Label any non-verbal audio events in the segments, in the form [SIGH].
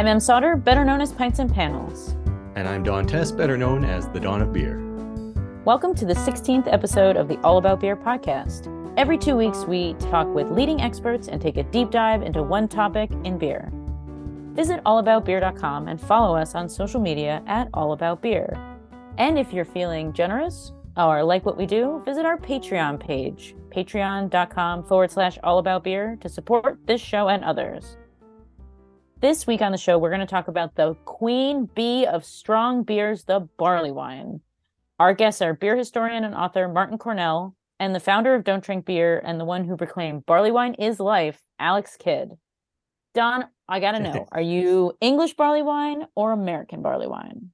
I'm Em Sauter, better known as Pints and Panels. And I'm Don Tse, better known as the Don of Beer. Welcome to the 16th episode of the All About Beer podcast. Every two weeks, we talk with leading experts and take a deep dive into one topic in beer. Visit allaboutbeer.com and follow us on social media at allaboutbeer. And if you're feeling generous or like what we do, visit our Patreon page, patreon.com forward slash allaboutbeer to support this show and others. This week on the show, we're going to talk about the queen bee of strong beers, the barley wine. Our guests are beer historian and author Martyn Cornell and the founder of Don't Drink Beer and the one who proclaimed barley wine is life, Alex Kidd. Don, I got to [LAUGHS] know, are you English barley wine or American barley wine?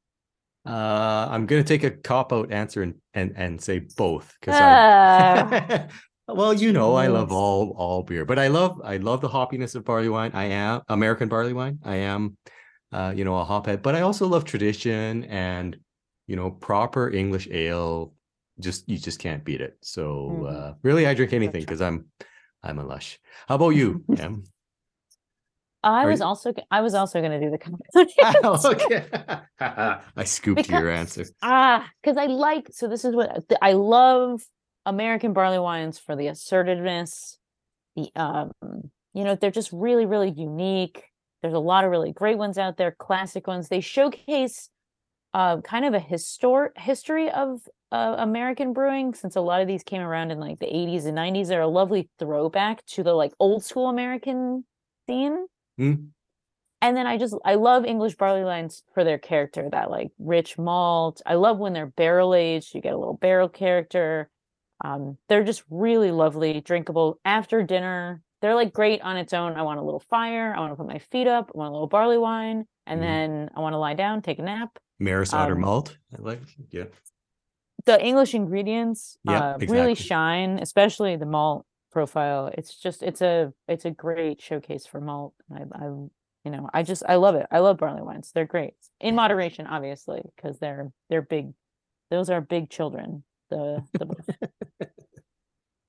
Uh, I'm going to take a cop out answer and, and, and say both because Uh, [LAUGHS] Well, you know, I love all all beer, but I love I love the hoppiness of barley wine. I am American barley wine. I am, uh, you know, a hophead, but I also love tradition and you know proper English ale. Just you just can't beat it. So Mhm. uh, really, I drink anything because I'm I'm a lush. How about you, [LAUGHS] Em? I Are was you- also I was also going to do the compliment. [LAUGHS] [LAUGHS] Oh, okay, I scooped your answer. ah, because I like so this is what I love American barley wines for the assertiveness, the um, you know, they're just really really unique. There's a lot of really great ones out there, classic ones. They showcase uh, kind of a histor- history of uh, American brewing since a lot of these came around in like the 80s and 90s. They're a lovely throwback to the like old school American scene. Hmm. And then I just I love English barley wines for their character, that like rich malt. I love when they're barrel aged. You get a little barrel character. Um, they're just really lovely, drinkable after dinner. They're like great on its own. I want a little fire. I want to put my feet up. I want a little barley wine, and Mhm. then I want to lie down, take a nap. Maris Otter Um, malt. I like. Yeah. The English ingredients uh, really shine, especially the malt profile. It's just it's a it's a great showcase for malt. I, I you know I just I love it. I love barley wines. They're great in moderation, obviously, because they're they're big. Those are big children. The the [LAUGHS]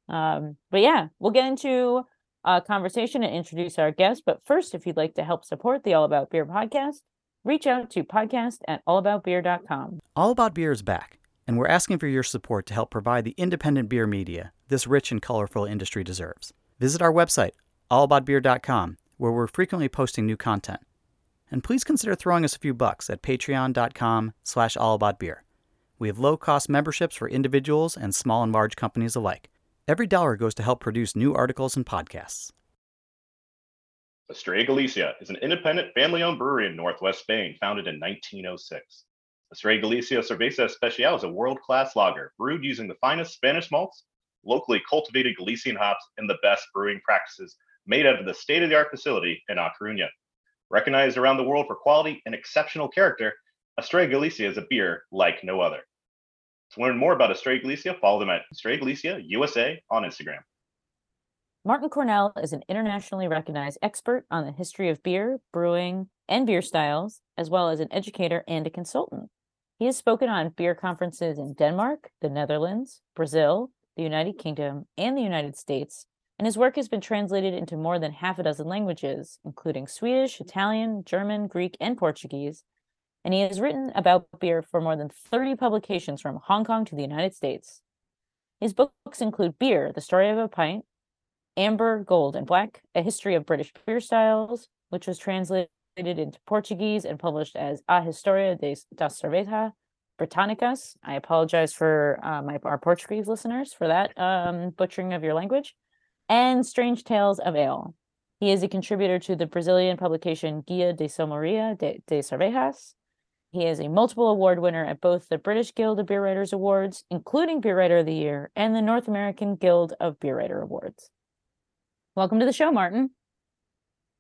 um, but yeah, we'll get into a conversation and introduce our guest. But first, if you'd like to help support the All About Beer podcast, reach out to podcast at allaboutbeer.com. All About Beer is back, and we're asking for your support to help provide the independent beer media this rich and colorful industry deserves. Visit our website, allaboutbeer.com, where we're frequently posting new content. And please consider throwing us a few bucks at patreon.com slash allaboutbeer. We have low-cost memberships for individuals and small and large companies alike. Every dollar goes to help produce new articles and podcasts. Estrella Galicia is an independent family owned brewery in northwest Spain, founded in 1906. Estrella Galicia Cerveza Especial is a world class lager brewed using the finest Spanish malts, locally cultivated Galician hops, and the best brewing practices made out of the state of the art facility in A Coruña. Recognized around the world for quality and exceptional character, Estrella Galicia is a beer like no other. To learn more about Estrella Galicia, follow them at Estrella Galicia USA on Instagram. Martyn Cornell is an internationally recognized expert on the history of beer, brewing, and beer styles, as well as an educator and a consultant. He has spoken on beer conferences in Denmark, the Netherlands, Brazil, the United Kingdom, and the United States, and his work has been translated into more than half a dozen languages, including Swedish, Italian, German, Greek, and Portuguese. And he has written about beer for more than 30 publications from Hong Kong to the United States. His books include Beer, The Story of a Pint, Amber, Gold, and Black, A History of British Beer Styles, which was translated into Portuguese and published as A Historia de, da Cerveja Britannicas. I apologize for uh, my our Portuguese listeners for that um, butchering of your language. And Strange Tales of Ale. He is a contributor to the Brazilian publication Guia de Somaria de, de Cervejas. He is a multiple award winner at both the British Guild of Beer Writers Awards, including Beer Writer of the Year, and the North American Guild of Beer Writer Awards. Welcome to the show, Martyn.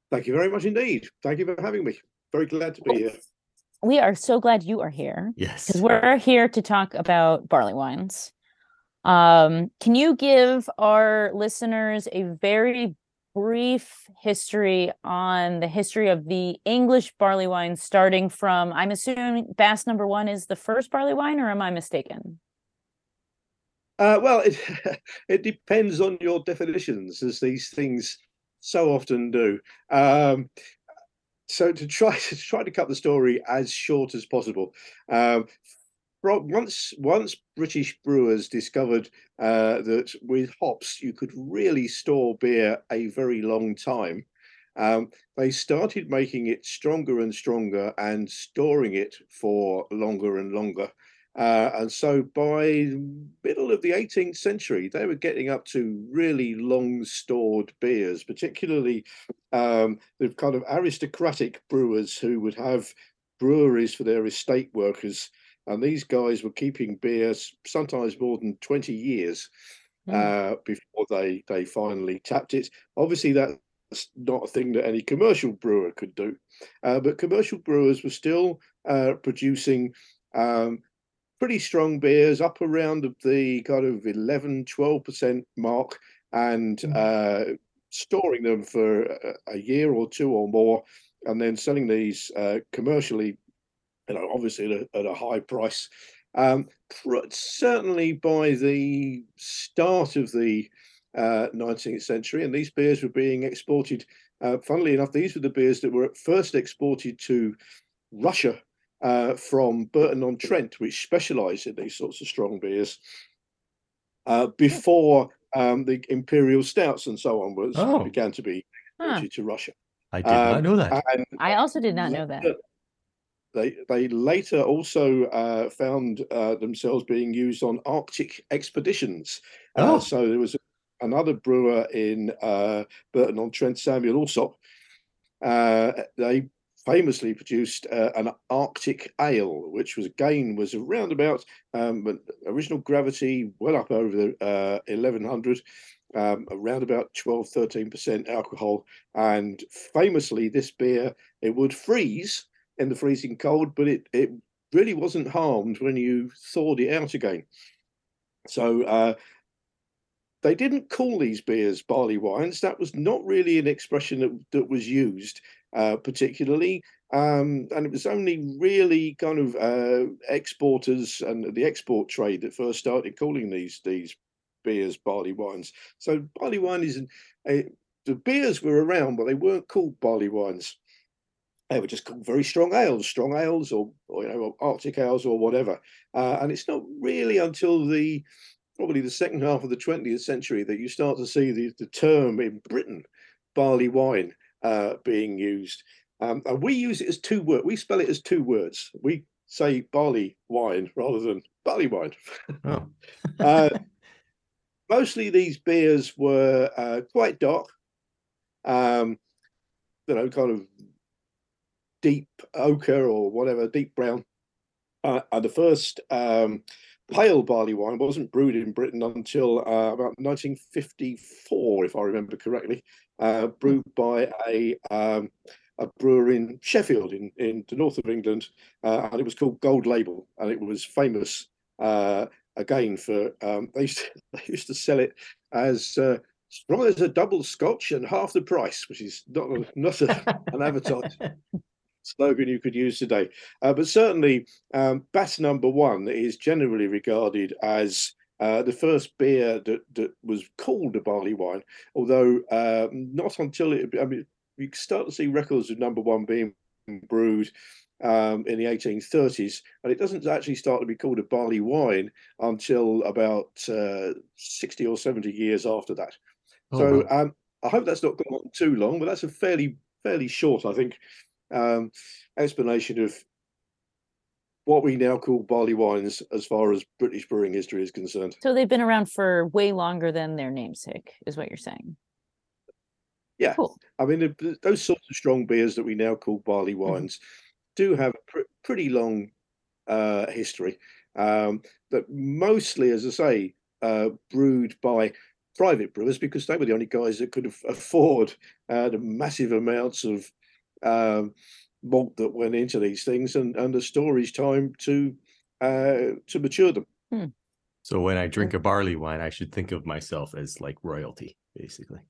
Thank you very much indeed. Thank you for having me. Very glad to be here. We are so glad you are here Yes. because we're here to talk about barley wines. Um, can you give our listeners a very brief history on the history of the English barley wine, starting from, I'm assuming Bass number one is the first barley wine, or am I mistaken? Uh, well, it [LAUGHS] it depends on your definitions, as these things so often do. Um, so to try [LAUGHS] to try to cut the story as short as possible, um, once once British brewers discovered uh, that with hops you could really store beer a very long time, um, they started making it stronger and stronger and storing it for longer and longer. Uh, and so by middle of the 18th century, they were getting up to really long stored beers, particularly um, the kind of aristocratic brewers who would have breweries for their estate workers. And these guys were keeping beers sometimes more than 20 years mm. uh, before they, they finally tapped it. Obviously, that's not a thing that any commercial brewer could do. Uh, but commercial brewers were still uh, producing um, pretty strong beers up around the kind of 11, 12% mark and mm. uh, storing them for a, a, year or two or more and then selling these uh, commercially, you know, obviously at a, at a high price. Um, certainly by the start of the uh, 19th century, and these beers were being exported. Uh, funnily enough, these were the beers that were first exported to Russia uh, from Burton on Trent, which specialised in these sorts of strong beers, uh, before um, the imperial stouts and so on was oh. began to be huh. to Russia. I did um, not know that. I also did not know that. They they later also uh, found uh, themselves being used on Arctic expeditions. Uh, oh. so there was another brewer in uh, Burton on Trent, Samuel Allsopp. they famously produced uh, an Arctic ale, which was again was around about um, original gravity well up over the uh, 1100, um, around about 12, 13% alcohol. And famously, this beer, it would freeze in the freezing cold, but it, it really wasn't harmed when you thawed it out again. So uh, they didn't call these beers barley wines. That was not really an expression that, that was used uh, particularly. Um, and it was only really kind of uh, exporters and the export trade that first started calling these these beers barley wines. So barley wine is a, the beers were around, but they weren't called barley wines. They were just called very strong ales, strong ales, or, or you know, Arctic ales, or whatever. Uh, and it's not really until the probably the second half of the 20th century that you start to see the, the term in Britain, barley wine, uh, being used. Um, and we use it as two words. We spell it as two words. We say barley wine rather than barley wine. Oh. [LAUGHS] uh, mostly these beers were uh, quite dark, um, you know, kind of deep ochre or whatever, deep brown. Uh, the first um, pale barley wine wasn't brewed in Britain until uh, about 1954, if I remember correctly, uh, brewed by a um, a brewer in Sheffield, in, in the north of England, uh, and it was called Gold Label, and it was famous uh, again for um, [LAUGHS] they used to, they used to sell it as uh, strong as a double Scotch and half the price, which is not not a, an advertised [LAUGHS] slogan you could use today. Uh, but certainly, um, Bass Number One is generally regarded as uh, the first beer that, that was called a barley wine, although uh, not until it, I mean, you start to see records of number one being brewed um, in the 1830s, and it doesn't actually start to be called a barley wine until about uh, 60 or 70 years after that. Oh, so wow. um, I hope that's not gone on too long, but that's a fairly fairly short, I think, um, explanation of what we now call barley wines as far as British brewing history is concerned. So they've been around for way longer than their namesake, is what you're saying. Yeah, cool. I mean, those sorts of strong beers that we now call barley mm-hmm. wines mm-hmm. do have a pr- pretty long uh, history. Um, but mostly, as I say, uh, brewed by private brewers because they were the only guys that could afford uh, the massive amounts of um, malt that went into these things and, and the storage time to uh, to mature them. Hmm. So when I drink a barley wine, I should think of myself as like royalty, basically.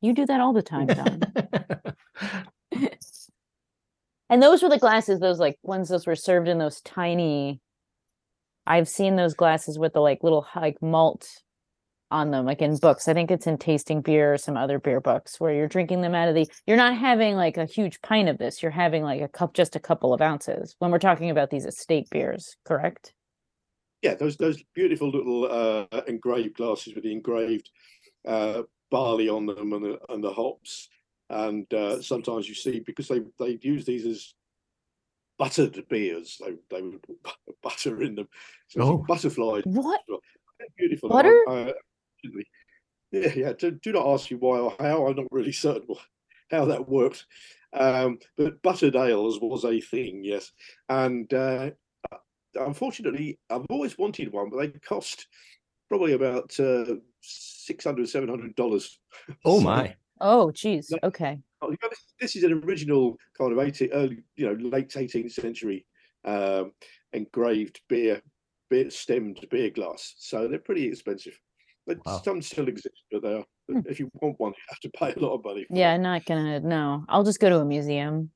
You do that all the time, Don. [LAUGHS] [LAUGHS] and those were the glasses, those like ones those were served in those tiny. I've seen those glasses with the like little like malt on them, like in books. I think it's in Tasting Beer or some other beer books where you're drinking them out of the. You're not having like a huge pint of this. You're having like a cup, just a couple of ounces. When we're talking about these estate beers, correct? Yeah, those those beautiful little uh, engraved glasses with the engraved uh, barley on them and the and the hops. And uh, sometimes you see because they they use these as buttered beers. They they would put [LAUGHS] butter in them. So Oh. butterfly. What? Beautiful. Butter? Uh, yeah, yeah. Do, do not ask me why or how. I'm not really [LAUGHS] certain how that worked. Um, but buttered ales was a thing, yes. And uh, unfortunately, I've always wanted one, but they cost probably about uh, 600 700 dollars. Oh [LAUGHS] my. Oh, geez. No. Okay. Oh, you know, this, this is an original kind of 18, early, you know, late 18th century um, engraved beer, beer stemmed beer glass. So they're pretty expensive. But Wow. some still exist, but they are. Hmm. If you want one, [LAUGHS] you have to pay a lot of money. For Yeah, it. not gonna. No, I'll just go to a museum.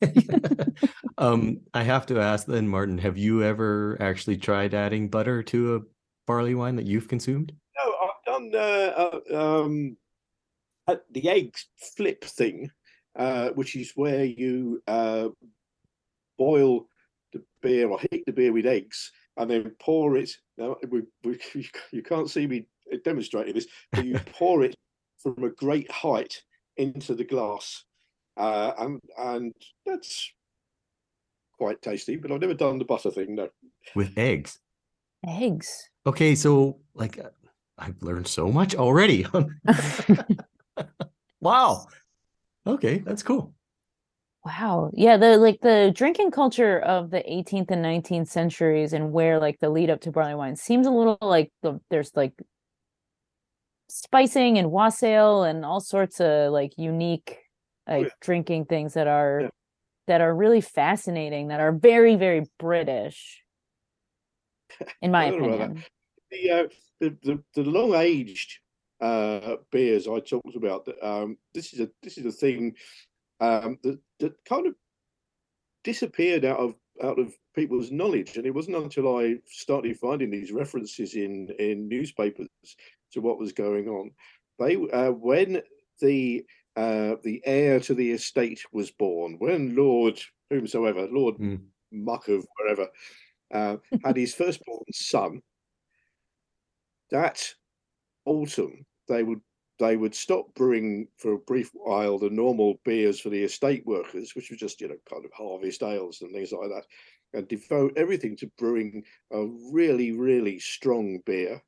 [LAUGHS] um, I have to ask then, Martyn, have you ever actually tried adding butter to a barley wine that you've consumed? No, I've done uh, uh, um, uh, the egg flip thing, uh, which is where you uh, boil the beer or heat the beer with eggs and then pour it. Now, we, we, [LAUGHS] you can't see me demonstrating this, but you [LAUGHS] pour it from a great height into the glass, uh, and and that's quite tasty. But I've never done the butter thing. No. With eggs. Eggs. Okay, so like uh, I've learned so much already. [LAUGHS] wow. Okay, that's cool. Wow. Yeah, the like the drinking culture of the 18th and 19th centuries and where like the lead up to barley wine seems a little like the there's like spicing and wassail and all sorts of like unique like yeah. drinking things that are Yeah. that are really fascinating that are very very British [LAUGHS] in my I don't know about that. opinion. the uh, the, the the long aged uh, beers I talked about. Um, this is a this is a thing um, that that kind of disappeared out of out of people's knowledge, and it wasn't until I started finding these references in in newspapers to what was going on. They uh, when the uh, the heir to the estate was born, when Lord whomsoever Lord Mm. Muck of wherever uh, had his firstborn son that autumn they would they would stop brewing for a brief while the normal beers for the estate workers, which were just you know kind of harvest ales and things like that, and devote everything to brewing a really really strong beer,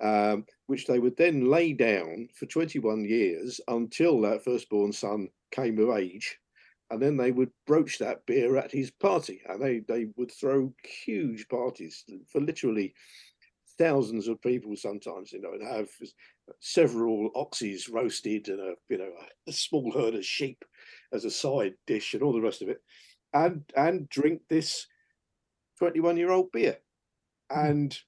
um, which they would then lay down for 21 years until that firstborn son came of age. And then they would broach that beer at his party, and they, they would throw huge parties for literally thousands of people sometimes, you know, and have several oxes roasted and a you know a small herd of sheep as a side dish and all the rest of it, and and drink this 21 year old beer, and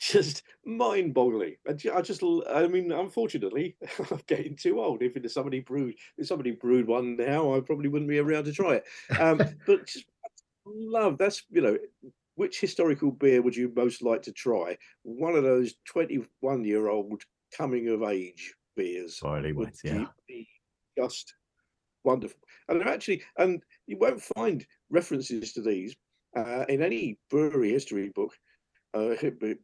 just mind boggling. I ju- I just I mean, unfortunately, [LAUGHS] I'm getting too old. If it- somebody brewed if somebody brewed one now, I probably wouldn't be around to try it. Um, [LAUGHS] but just love that's you know which historical beer would you most like to try? One of those 21 year old coming of age beers Barley would yeah. be just wonderful. And they're actually, and you won't find references to these uh, in any brewery history book, uh,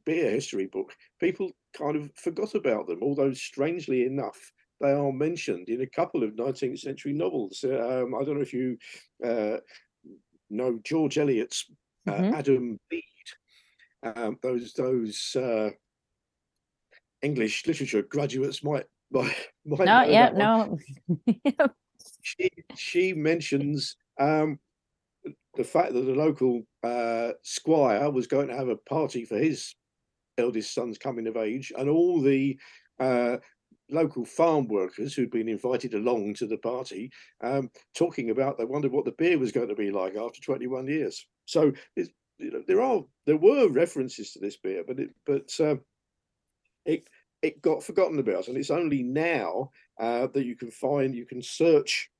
beer history book. People kind of forgot about them, although strangely enough, they are mentioned in a couple of 19th century novels. Um, I don't know if you uh, know George Eliot's uh, Mhm. Adam Bede. Um, those those uh, English literature graduates might [LAUGHS] might, might No, yeah, [LAUGHS] no. She she mentions um, the fact that the local uh, squire was going to have a party for his eldest son's coming of age, and all the uh, local farm workers who'd been invited along to the party, um, talking about they wondered what the beer was going to be like after 21 years. So it's, you know, there are there were references to this beer, but it but um, it it got forgotten about, and it's only now uh, that you can find you can search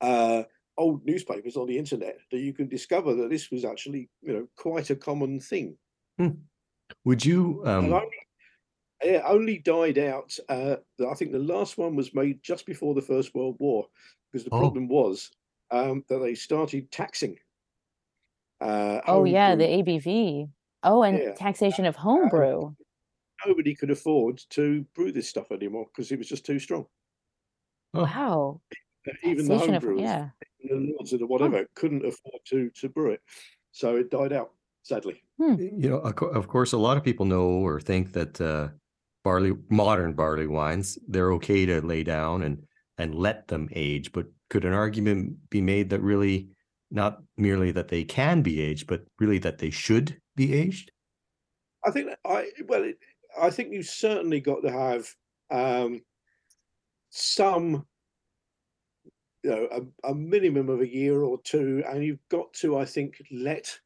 uh, old newspapers on the internet that you can discover that this was actually you know quite a common thing. Would you um only it only died out. Uh, I think the last one was made just before the First World War, because the Oh. problem was um, that they started taxing. Uh, Oh yeah, the. ABV. Oh, and Yeah. taxation of homebrew. nobody could afford to brew this stuff anymore because it was just too strong. Oh. Wow. Even the Taxation of homebrewers, yeah. the lords or the whatever, couldn't afford to to brew it, so it died out. Sadly, you know of, of course a lot of people know or think that uh, barley modern barley wines they're okay to lay down and and let them age but could an argument be made that really not merely that they can be aged but really that they should be aged? I think I well, it, I think you certainly got to have um, some, you know, a, a minimum of a year or two, and you've got to, I think, let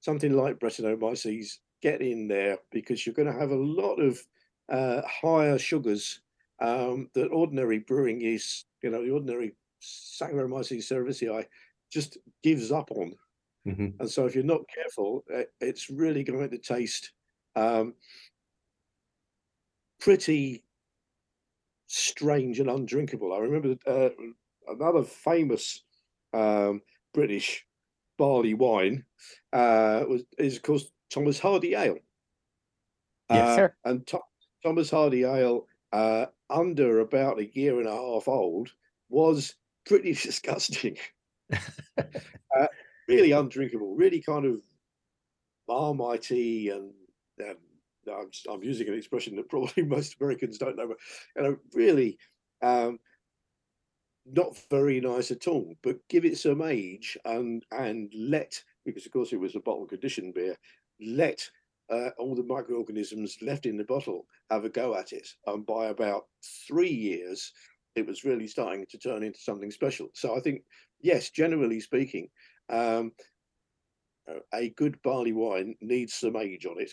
something like Brettanomyces get in there because you're going to have a lot of uh, higher sugars um, that ordinary brewing yeast, you know, the ordinary Saccharomyces cerevisiae just gives up on. Mhm. And so, if you're not careful, uh, it's really going to taste um, pretty strange and undrinkable. I remember uh, another famous um, British barley wine uh, was is of course Thomas Hardy Ale. Yes. Uh, And Tho- Thomas Hardy Ale, uh, under about a year and a half old, was pretty [LAUGHS] disgusting. [LAUGHS] uh, really undrinkable, really kind of marmitey and, and I'm, I'm using an expression that probably [LAUGHS] most Americans don't know, but you know, really um, not very nice at all. But give it some age and and let because of course it was a bottle conditioned beer. Let uh, all the microorganisms left in the bottle have a go at it, and by about three years, it was really starting to turn into something special. So I think yes, generally speaking. Um, a good barley wine needs some age on it.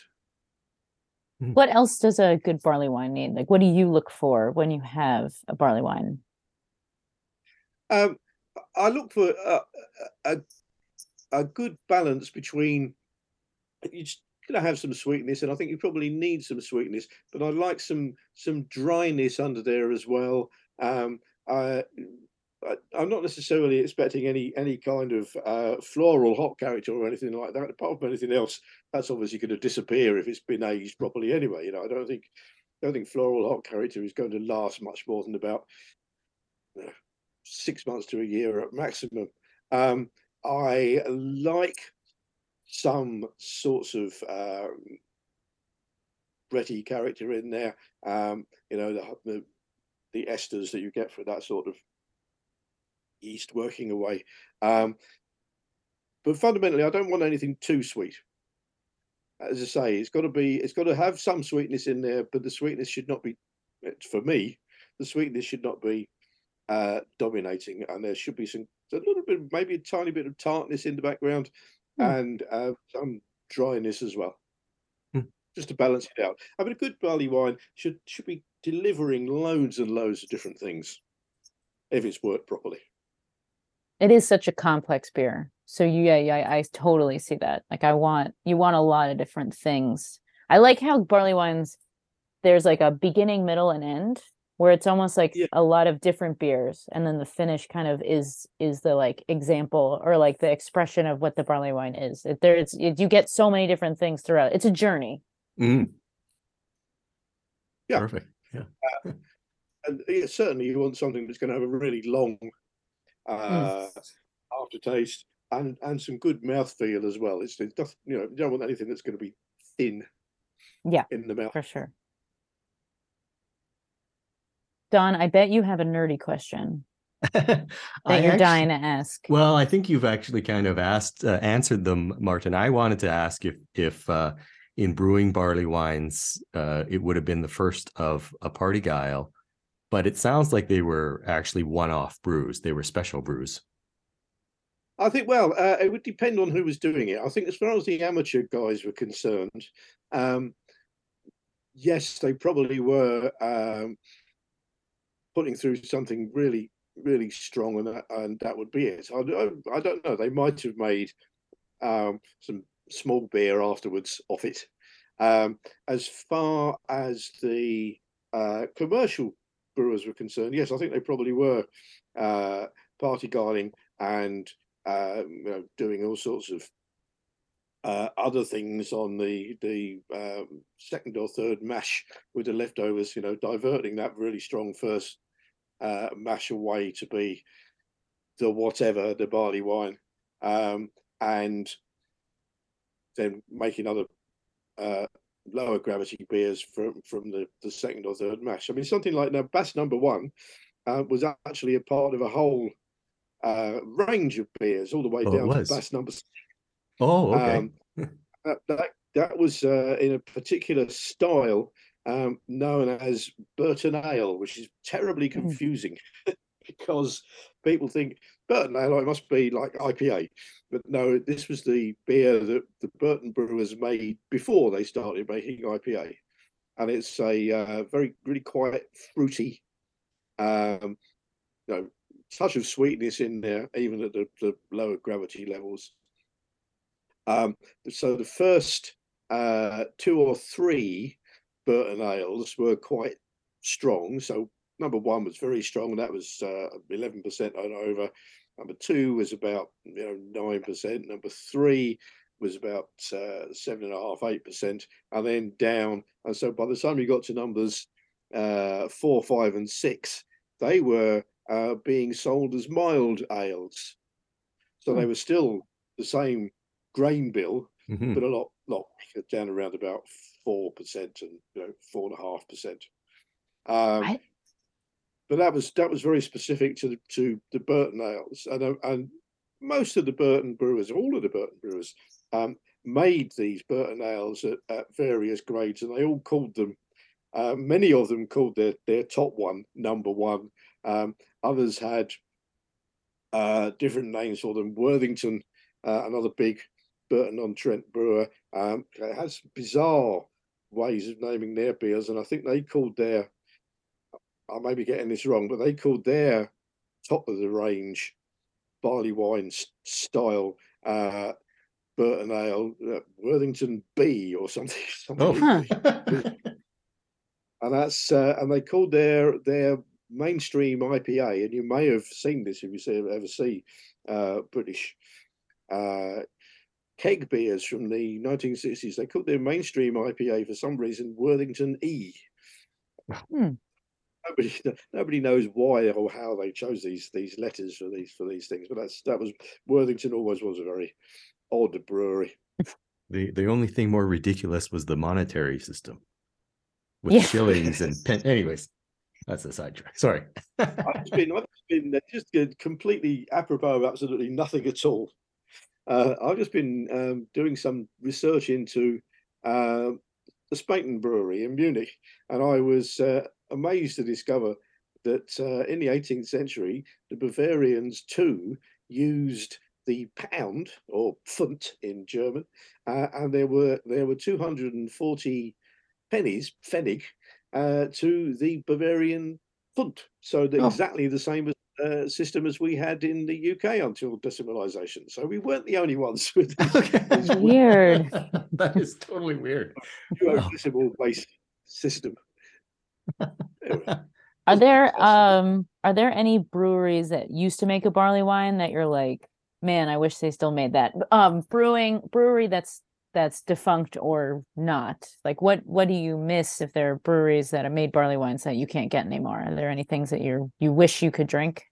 What else does a good barley wine need? Like, what do you look for when you have a barley wine? Um, I look for a, a, a good balance between you're going to have some sweetness, and I think you probably need some sweetness, but I like some some dryness under there as well. Um, I, I'm not necessarily expecting any any kind of uh, floral hot character or anything like that. Apart from anything else, that's obviously going to disappear if it's been aged properly anyway. You know, I don't think I don't think floral hot character is going to last much more than about know, six months to a year at maximum. Um, I like some sorts of um, bready character in there. Um, you know, the, the the esters that you get for that sort of yeast working away. Um, but fundamentally, I don't want anything too sweet. As I say, it's got to be, it's got to have some sweetness in there, but the sweetness should not be, for me, the sweetness should not be uh, dominating, and there should be some a little bit, maybe a tiny bit of tartness in the background, Hmm. and uh, some dryness as well. Just to balance it out. I mean, a good barley wine should should be delivering loads and loads of different things if it's worked properly. It is such a complex beer. So yeah, yeah, I totally see that. Like I want you want a lot of different things. I like how barley wines there's like a beginning, middle, and end where it's almost like Yeah. a lot of different beers and then the finish kind of is is the like example or like the expression of what the barley wine is. It, there it's it, you get so many different things throughout. It's a journey. Mm, Yeah. perfect yeah And yeah, certainly, you want something that's going to have a really long uh, aftertaste and and some good mouthfeel as well. It's, it's just, you know you don't want anything that's going to be thin. Yeah, in the mouth. For sure. Don, I bet you have a nerdy question [LAUGHS] that I you're actu- dying to ask. Well, I think you've actually kind of asked, uh, answered them, Martyn. I wanted to ask if, if uh, in brewing barley wines, uh, it would have been the first of a parti-gyle, but it sounds like they were actually one-off brews. They were special brews. I think, well, uh, it would depend on who was doing it. I think, as far as the amateur guys were concerned, um, yes, they probably were um, putting through something really, really strong, and that, and that would be it. I, I, I don't know. They might have made um, some small beer afterwards off it, Um, as far as the uh, commercial brewers were concerned, yes, I think they probably were uh, party guarding and uh, you know, doing all sorts of uh, other things on the the um, second or third mash with the leftovers, you know, diverting that really strong first uh, mash away to be the whatever the barley wine, um, and then making other uh, lower gravity beers from from the, the second or third mash. I mean, something like now Bass Number One uh, was actually a part of a whole uh, range of beers, all the way Oh, down to was. Bass Number Oh, okay. um, [LAUGHS] that, that that was uh, in a particular style um, known as Burton Ale, which is terribly confusing [LAUGHS] because people think Burton Ale it must be like IPA, but no, this was the beer that the Burton brewers made before they started making IPA, and it's a uh, very really quite fruity, um, you know, touch of sweetness in there, even at the, the lower gravity levels. Um, so the first uh, two or three Burton ales were quite strong. So number one was very strong, and that was uh, eleven percent and over. Number two was about you know nine percent. Number three was about uh, seven and a half, eight percent, and then down. And so by the time you got to numbers uh, four, five, and six, they were uh, being sold as mild ales. So they Hmm. were still the same grain bill, Mhm. but a lot, lot down around about four percent and you know four and a half percent. Um, I- but that was that was very specific to the to the Burton ales, and uh, and most of the Burton brewers, all of the Burton brewers, um, made these Burton ales at, at various grades, and they all called them. Uh, many of them called their their top one number one. Um, others had uh, different names for them. Worthington, uh, another big Burton on Trent brewer, um, has bizarre ways of naming their beers, and I think they called their. I may be getting this wrong, but they called their top of the range barley wine style uh, Burton Ale uh, Worthington B or something. [LAUGHS] something Oh. and that's uh, and they called their their mainstream IPA, and you may have seen this if you see, ever see uh, British uh, keg beers from the 1960s. They called their mainstream IPA for some reason Worthington E. Hmm. Nobody, [LAUGHS] nobody knows why or how they chose these these letters for these for these things, but that's that was Worthington always was a very odd brewery. the the only thing more ridiculous was the monetary system with Yeah. shillings and [LAUGHS] pen. Anyways, that's a sidetrack. Sorry. I've just been, I've been just completely apropos of absolutely nothing at all. Uh, I've just been um, doing some research into uh, the Spaten Brewery in Munich, and I was uh, amazed to discover that uh, in the 18th century, the Bavarians too used the pound or Pfund in German, uh, and there were there were 240 pennies, Pfennig, uh, to the Bavarian Pfund. So Oh. exactly the same as, uh, system as we had in the UK until decimalisation. So we weren't the only ones [LAUGHS] with [LAUGHS] this okay. Weird. [LAUGHS] that is totally weird. dual decimal based system. Are there um are there any breweries that used to make a barley wine that you're like, man, I wish they still made that? Um brewing brewery that's that's defunct or not. Like what what do you miss if there are breweries that have made barley wines that you can't get anymore? Are there any things that you you wish you could drink?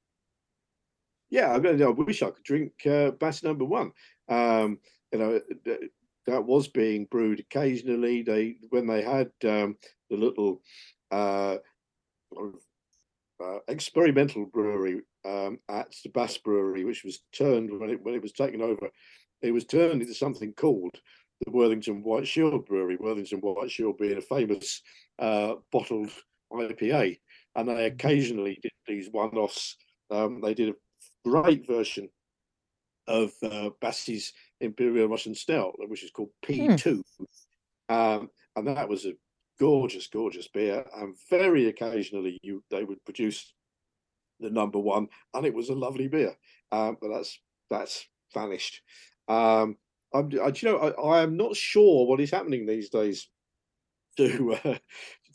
yeah, I, mean, I wish I could drink uh, Bass Number One. Um, you know, that was being brewed occasionally. They when they had um, the little uh, uh, experimental brewery um, at the Bass Brewery, which was turned when it when it was taken over, it was turned into something called the Worthington White Shield Brewery. Worthington White Shield being a famous uh, bottled IPA, and they occasionally did these one-offs. Um, they did a great version of uh, Bass's Imperial Russian Stout, which is called P2. Um, and that was a gorgeous, gorgeous beer. And very occasionally, you they would produce the number one, and it was a lovely beer. Um, but that's that's vanished. Um, I'm, I, do you know, I, I am not sure what is happening these days to uh,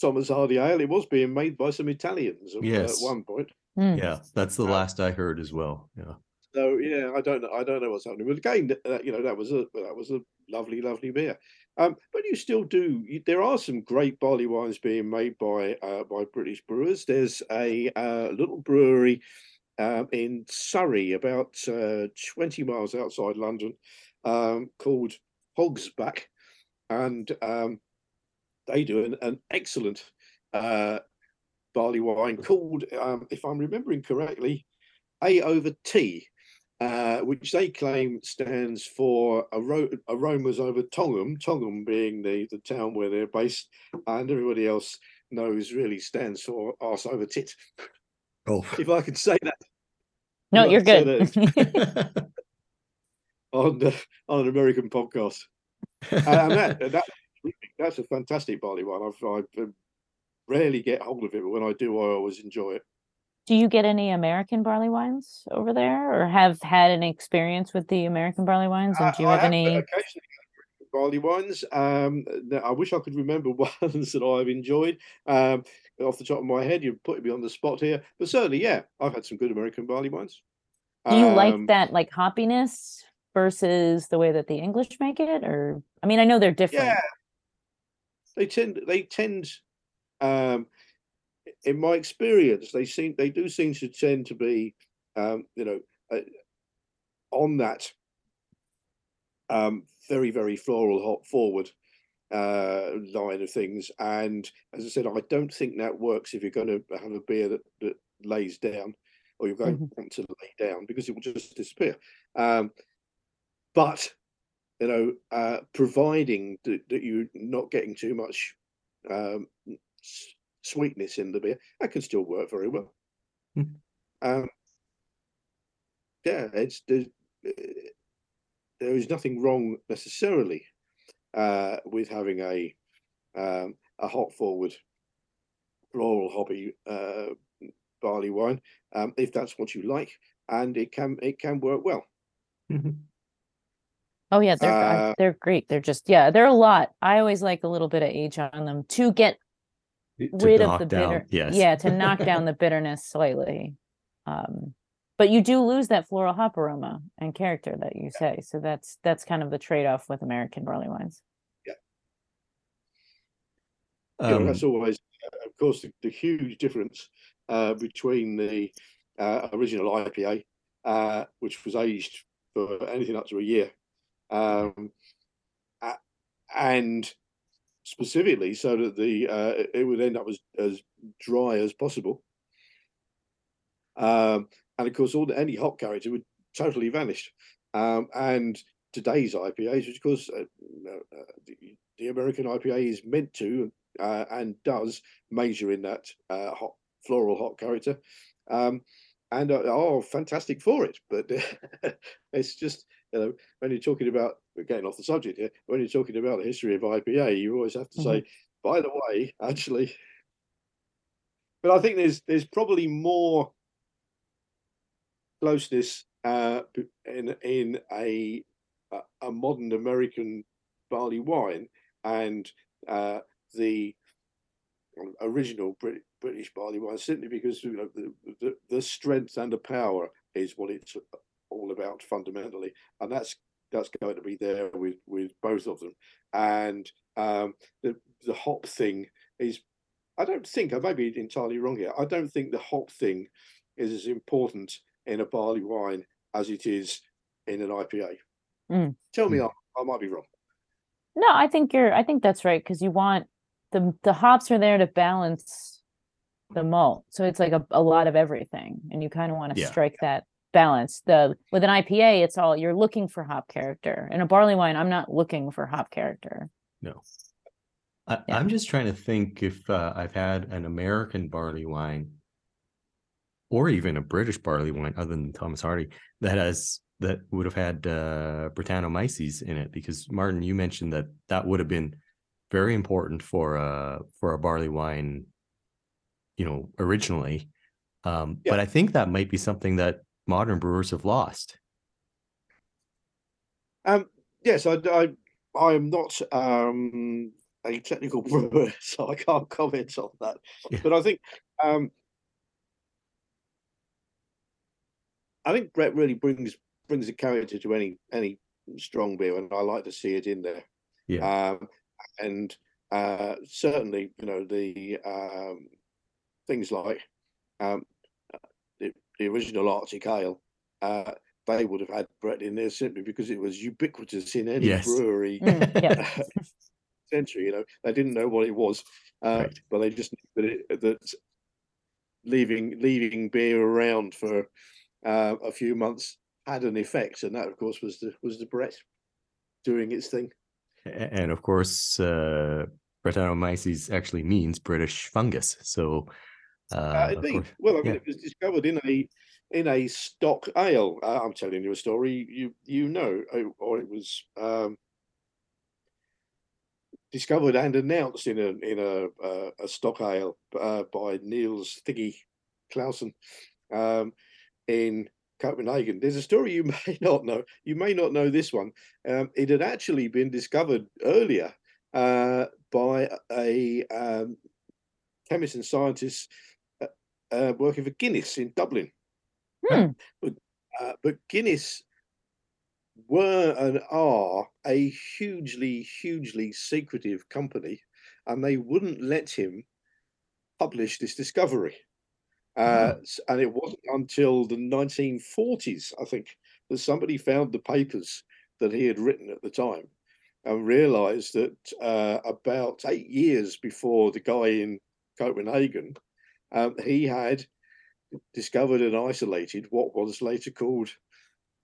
Thomas Hardy Ale. It was being made by some Italians at, Yes. at one point. Mm. Yeah, that's the Uh, last I heard as well. Yeah. So yeah, I don't know. I don't know what's happening. But again, uh, you know, that was a that was a lovely, lovely beer. Um, but you still do. You, there are some great barley wines being made by uh, by British brewers. There's a uh, little brewery um, in Surrey, about uh, 20 miles outside London, um, called Hogsback, and um, they do an, an excellent uh, barley wine called, um, if I'm remembering correctly, A over T, uh, which they claim stands for Aro- aromas over Tongham, Tongham being the, the town where they're based, and everybody else knows really stands for arse over tit. Oh. If I could say that No, you're so good. [LAUGHS] on uh, on an American podcast. and that, that that's a fantastic barley wine. I've, I've um, rarely get hold of it, but when I do, I always enjoy it. Do you get any American barley wines over there, or have had any experience with the American barley wines? And do you I have any? occasionally get barley wines? Um, I wish I could remember [LAUGHS] ones that I've enjoyed. Um, off the top of my head, you're putting me on the spot here, but certainly, yeah, I've had some good American barley wines. Do you like Um, that like hoppiness versus the way that the English make it? Or I mean, I know they're different. Yeah, they tend they tend um in my experience they seem they do seem to tend to be um you know uh, on that um very very floral hop forward uh line of things. And as i said i don't think that works if you're going to have a beer that, that lays down or you're going to want to lay down because it will just disappear. Um but you know, uh, providing that, that you're not getting too much um, sweetness in the beer, that can still work very well. Mhm. Um, yeah, it's there's, uh, there is nothing wrong necessarily uh, with having a um, a hop forward floral hobby uh, barley wine um, if that's what you like, and it can it can work well. Mhm. Oh yeah, they're Uh, they're great. They're just yeah, they're a lot. I always like a little bit of age on them to get To rid of the down, bitter. Yes. Yeah, to knock [LAUGHS] down the bitterness slightly. Um, but you do lose that floral hop aroma and character that you say. So that's that's kind of the trade off with American barley wines. yeah, know, Um, that's always, uh, of course, the, the huge difference uh, between the uh, original IPA, uh, which was aged for anything up to a year, um, a- and specifically so that the uh, it- would end up as, as dry as possible. Um, and of course, all the, any hop character would totally vanish. Um, and today's IPAs, which of course uh, uh, the, the American IPA is meant to uh, and does major in that uh, hot floral hot character, um, and uh, oh, fantastic for it. But [LAUGHS] it's just you know when you're talking about getting off the subject here, when you're talking about the history of IPA, you always have to say, by the way, actually. But I think there's there's probably more closeness uh, in in a a- a modern American barley wine and uh, the original Brit- British barley wine, simply because you know the, the the strength and the power is what it's all about fundamentally, and that's that's going to be there with with both of them. And um, the the hop thing is, I don't think I may be entirely wrong here. I don't think the hop thing is as important in a barley wine as it is in an IPA. Mm. Tell me, Mm. I, I might be wrong. No, I think you're I think that's right because you want the the hops are there to balance the malt. So it's like a, a lot of everything. And you kind of want to Yeah. strike that balance. The with an IPA, it's all you're looking for hop character. In a barley wine, I'm not looking for hop character. No. I, Yeah. I'm just trying to think if uh, I've had an American barley wine or even a British barley wine other than Thomas Hardy that has that would have had uh, Brettanomyces in it because Martyn, you mentioned that that would have been very important for uh for a barley wine, you know, originally. Um, Yeah. But I think that might be something that modern brewers have lost. Um, yes, I, I, I am not um, a technical [LAUGHS] brewer, so I can't comment on that. Yeah. But I think um, I think Brett really brings brings a character to any any strong beer, and I like to see it in there. Yeah. Um, and uh, certainly, you know, the um, things like um, the, the original Arctic Ale, uh, they would have had Brett in there simply because it was ubiquitous in any Yes. brewery Mm, yeah. [LAUGHS] century. You know, they didn't know what it was, uh, Right. but they just knew that, it, that leaving leaving beer around for uh, a few months had an effect, and that, of course, was the was the Brett doing its thing. And of course, uh, Brettanomyces actually means British fungus. So, uh, Uh, indeed. Well, I mean, yeah. it was discovered in a in a stock ale. Uh, I'm telling you a story you you know, uh, or it was um, discovered and announced in a in a uh, a stock ale uh, by Niels Thiggy Claussen um, in Copenhagen. There's a story you [LAUGHS] may not know. You may not know this one. Um, it had actually been discovered earlier uh, by a um, chemist and scientist uh, working for Guinness in Dublin. Hmm. But, uh, but Guinness were and are a hugely, hugely secretive company, and they wouldn't let him publish this discovery. Uh, s- and it wasn't until the 1940s, I think, that somebody found the papers that he had written at the time and realized that uh, about eight years before the guy in Copenhagen, um, he had discovered and isolated what was later called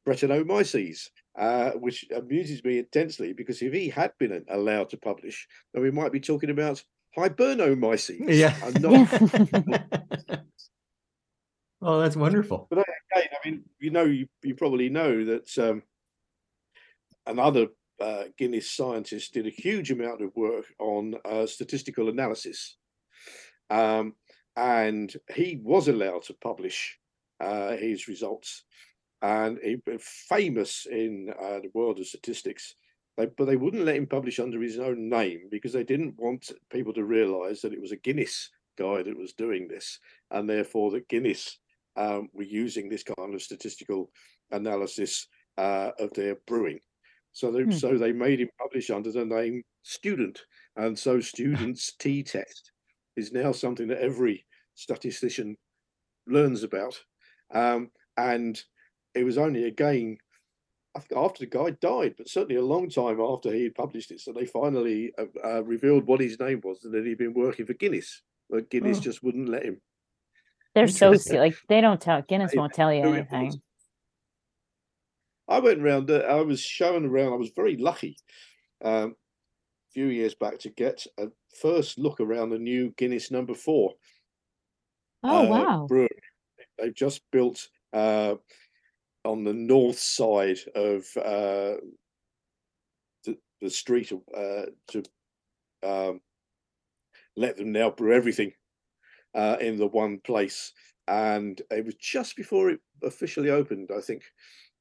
Brettanomyces, uh, which amuses me intensely because if he had been allowed to publish, then we might be talking about Hibernomyces. [LAUGHS] Yeah. and not [LAUGHS] oh, that's wonderful. But again, I mean, you know, you, you probably know that um, another uh, Guinness scientist did a huge amount of work on uh, statistical analysis. Um, and he was allowed to publish uh, his results. And he was famous in uh, the world of statistics. They, but they wouldn't let him publish under his own name because they didn't want people to realize that it was a Guinness guy that was doing this. And therefore, that Guinness um, were using this kind of statistical analysis uh, of their brewing. So they, Hmm. so they made him publish under the name Student, and so Student's T test is now something that every statistician learns about. Um, and it was only again, I think after the guy died, but certainly a long time after he had published it, so they finally uh, uh, revealed what his name was and that he'd been working for Guinness, but Guinness Oh. just wouldn't let him. They're so [LAUGHS] like they don't tell Guinness won't tell you anything. I went around. Uh, I was shown around. I was very lucky um, a few years back to get a first look around the new Guinness Number Four. Oh uh, wow. brewery. They've just built uh, on the north side of uh, the, the street uh, to um, let them now brew everything uh, in the one place. And it was just before it officially opened, I think.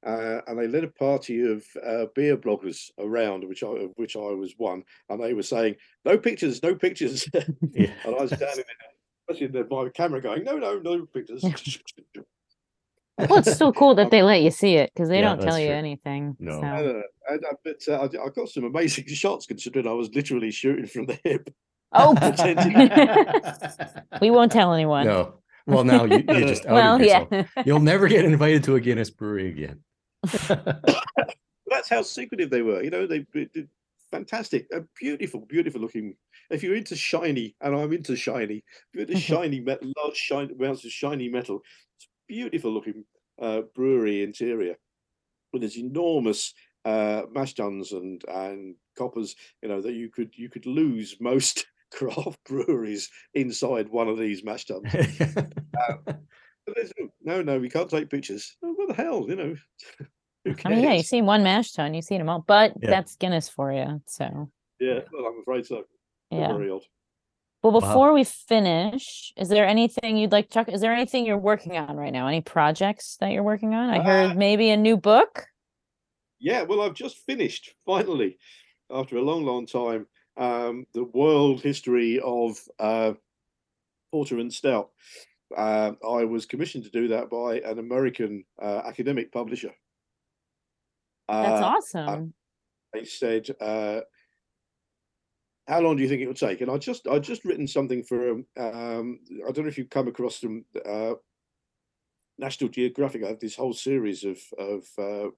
Uh, and they led a party of uh, beer bloggers around, which I of which I was one, and they were saying, "No pictures, no pictures." [LAUGHS] Yeah. And I was standing there, pushing the, my camera, going, "No, no, no pictures." [LAUGHS] Well, it's still cool that they let you see it because they Yeah, don't tell that's you true. anything. No. No, So. no, no. And, uh, but uh, I, I got some amazing [LAUGHS] shots considering I was literally shooting from the hip. Oh, [LAUGHS] Pretending- we won't tell anyone. no. Well, now you, you just outed well, yourself. yeah. You'll never get invited to a Guinness brewery again. That's how secretive they were. You know, they, they did fantastic, a beautiful, beautiful looking. If you're into shiny, and I'm into shiny, into [LAUGHS] shiny metal, large shiny amounts of shiny metal, it's beautiful looking uh, brewery interior with this enormous uh, mash tuns and and coppers. You know that you could you could lose most [LAUGHS] craft breweries inside one of these mash tuns. [LAUGHS] But no- no, no, we can't take pictures. Oh, what the hell, you know? Who I mean, yeah, you cares? see one mash tun, you see them all, but Yeah. that's Guinness for you. So Yeah, well, I'm afraid so. Yeah. Very odd. Well, Wow. before we finish, is there anything you'd like to talk? Is there anything you're working on right now? Any projects that you're working on? I Uh, heard maybe a new book. Yeah, well, I've just finished finally after a long, long time. um, the world history of uh, porter and stout. Uh, I was commissioned to do that by an American uh, academic publisher. That's Uh, awesome. They said, uh, "How long do you think it would take?" And I just I just written something for um, um, I don't know if you've come across them. Uh, National Geographic I have this whole series of of uh,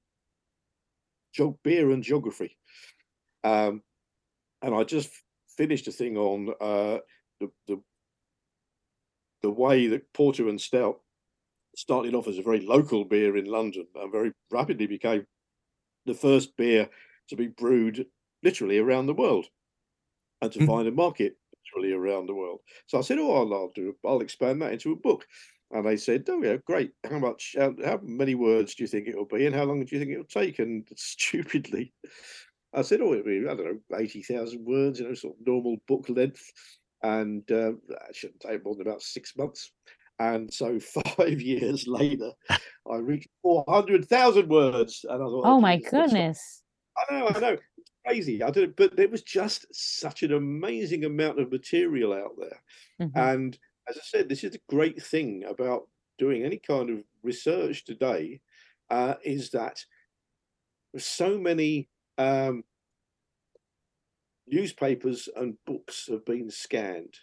geog- beer and geography, um, and I just finished a thing on uh, the the the way that porter and stout started off as a very local beer in London and very rapidly became the first beer to be brewed literally around the world and to Mhm. find a market literally around the world. So I said, "Oh, I'll, I'll do. I'll expand that into a book." And they said, "Oh, yeah, great. How much? How, how many words do you think it will be, and how long do you think it will take?" And [LAUGHS] stupidly, I said, "Oh, it'll be I don't know, eighty thousand words, you know, sort of normal book length." And uh, that shouldn't take more than about six months. And so [LAUGHS] five years later, I reached four hundred thousand words, and I thought, oh my goodness. I know, I know. Crazy. I did but there was just such an amazing amount of material out there. Mhm. And as I said, this is the great thing about doing any kind of research today, uh, is that there's so many um, newspapers and books have been scanned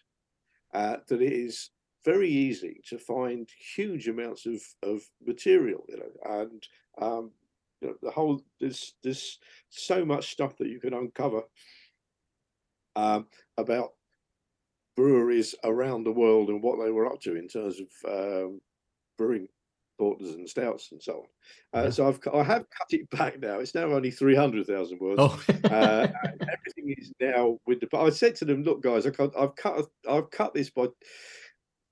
uh, that it is very easy to find huge amounts of, of material, you know, and um, you know, the whole there's there's so much stuff that you can uncover um, about breweries around the world and what they were up to in terms of um, brewing porters and stouts and so on. Uh, Yeah. So I've I have cut it back now. It's now only three hundred thousand words. Oh, Uh, everything is now with the. I said to them, "Look, guys, I can't, I've cut. I've cut this by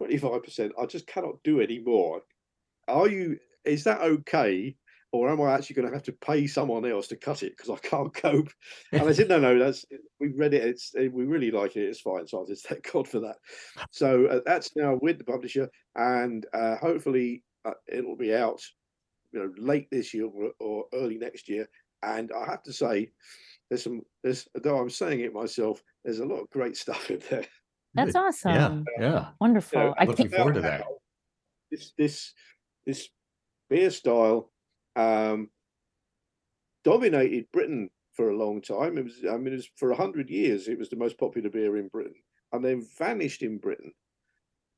twenty five percent. I just cannot do any more. Are you? Is that okay?" Or am I actually going to have to pay someone else to cut it because I can't [LAUGHS] cope? And I said, no, no, that's we read it. It's we really like it. It's fine. So I just thank God for that. So uh, that's now with the publisher, and uh, hopefully uh, it'll be out, you know, late this year or, or early next year. And I have to say, there's some there's though I'm saying it myself, there's a lot of great [LAUGHS] stuff in there. That's yeah, awesome. yeah. yeah. Wonderful. You know, I looking think forward to that. This this this beer style um, dominated Britain for a long time. It was, I mean, it was for a hundred years. It was the most popular beer in Britain, and then vanished in Britain,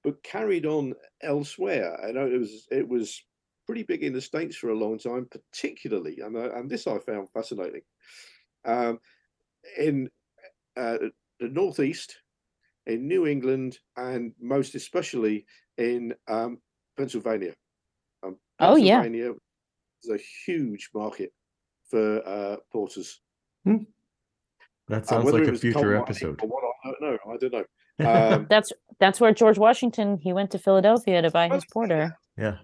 but carried on elsewhere. I know it was it was pretty big in the states for a long time, particularly, and I, and this I found fascinating. Um, in uh, the northeast, in New England, and most especially in um, Pennsylvania. Um, Oh, yeah. Pennsylvania is a huge market for uh, porters. That Uh, sounds like a future episode. or what, I don't know. I don't know. [LAUGHS] Um, that's that's where George Washington he went to Philadelphia to buy his Oh, porter. yeah.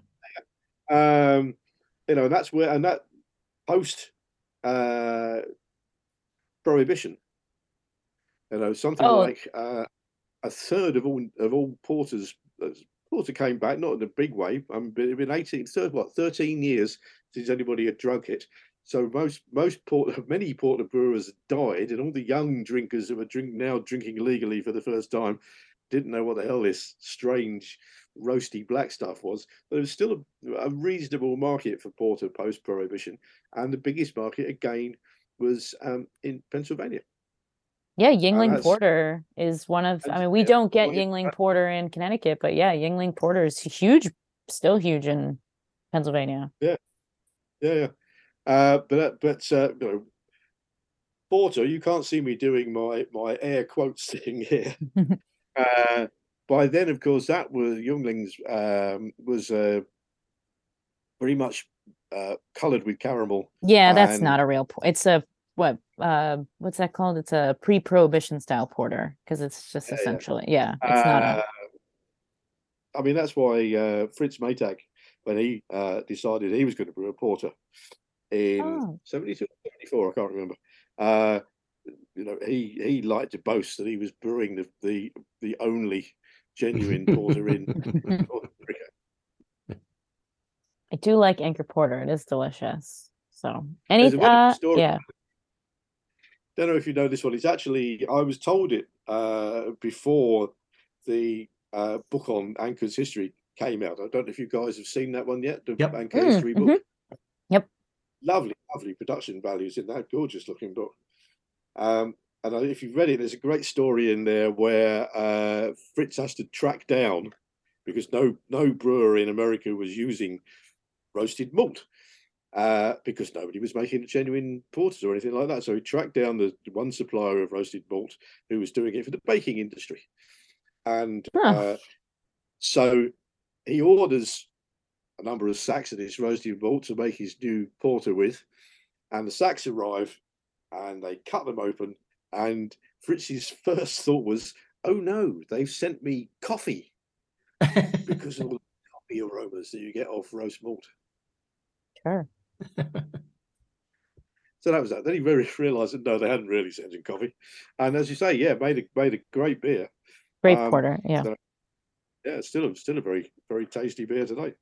um, you know, that's where, and that post uh, prohibition, you know, something Oh. like uh, a third of all of all porters. uh, Porter came back, not in a big way. Um, but it's been 18, third, what, 13 years since anybody had drunk it. So most most port [LAUGHS] many porter brewers died, and all the young drinkers who were drink now drinking legally for the first time didn't know what the hell this strange roasty black stuff was. But it was still a, a reasonable market for porter post prohibition, and the biggest market again was um, in Pennsylvania. Yeah, Yuengling that's- Porter is one of. I mean, we yeah, don't get Yuengling Porter in Connecticut, but yeah, Yuengling Porter is huge, still huge in Pennsylvania. Yeah, yeah. Uh, but uh, but uh, you know, Porter, you can't see me doing my my air quotes [LAUGHS] thing here. [LAUGHS] uh, by then, of course, that was Yuengling's um, was uh, very much uh, coloured with caramel. Yeah, that's And- not a real. po- It's a what? Uh, what's that called? It's a pre-prohibition style porter because it's just Yeah, yeah. essentially yeah. It's not a. Uh, I mean, that's why uh, Fritz Maytag, when he uh, decided he was going to brew a porter in Oh. 72 74, I can't remember. Uh, you know, he he liked to boast that he was brewing the the, the only genuine porter in [LAUGHS] North America. I do like Anchor Porter. It is delicious. So any uh yeah. Don't know if you know this one. It's actually I was told it uh, before the uh, book on Anchor's history came out. I don't know if you guys have seen that one yet. The Yep. Anchor Mm, history book. mhm. Yep. Lovely, lovely production values in that gorgeous looking book. Um, and if you've read it, there's a great story in there where uh, Fritz has to track down because no no brewer in America was using roasted malt uh, because nobody was making genuine porters or anything like that. So he tracked down the one supplier of roasted malt who was doing it for the baking industry, and Huh. uh, so he orders a number of sacks of this roasted malt to make his new porter with, and the sacks arrive, and they cut them open, and Fritz's first thought was, "Oh no, they've sent me coffee [LAUGHS] because of all the coffee aromas that you get off roast malt." Sure. So that was that. Then he very [LAUGHS] realised that no, they hadn't really sent him coffee, and as you say, yeah, made a made a great beer. Great Um, porter. Yeah. so- Yeah, still a, still a very very tasty beer today.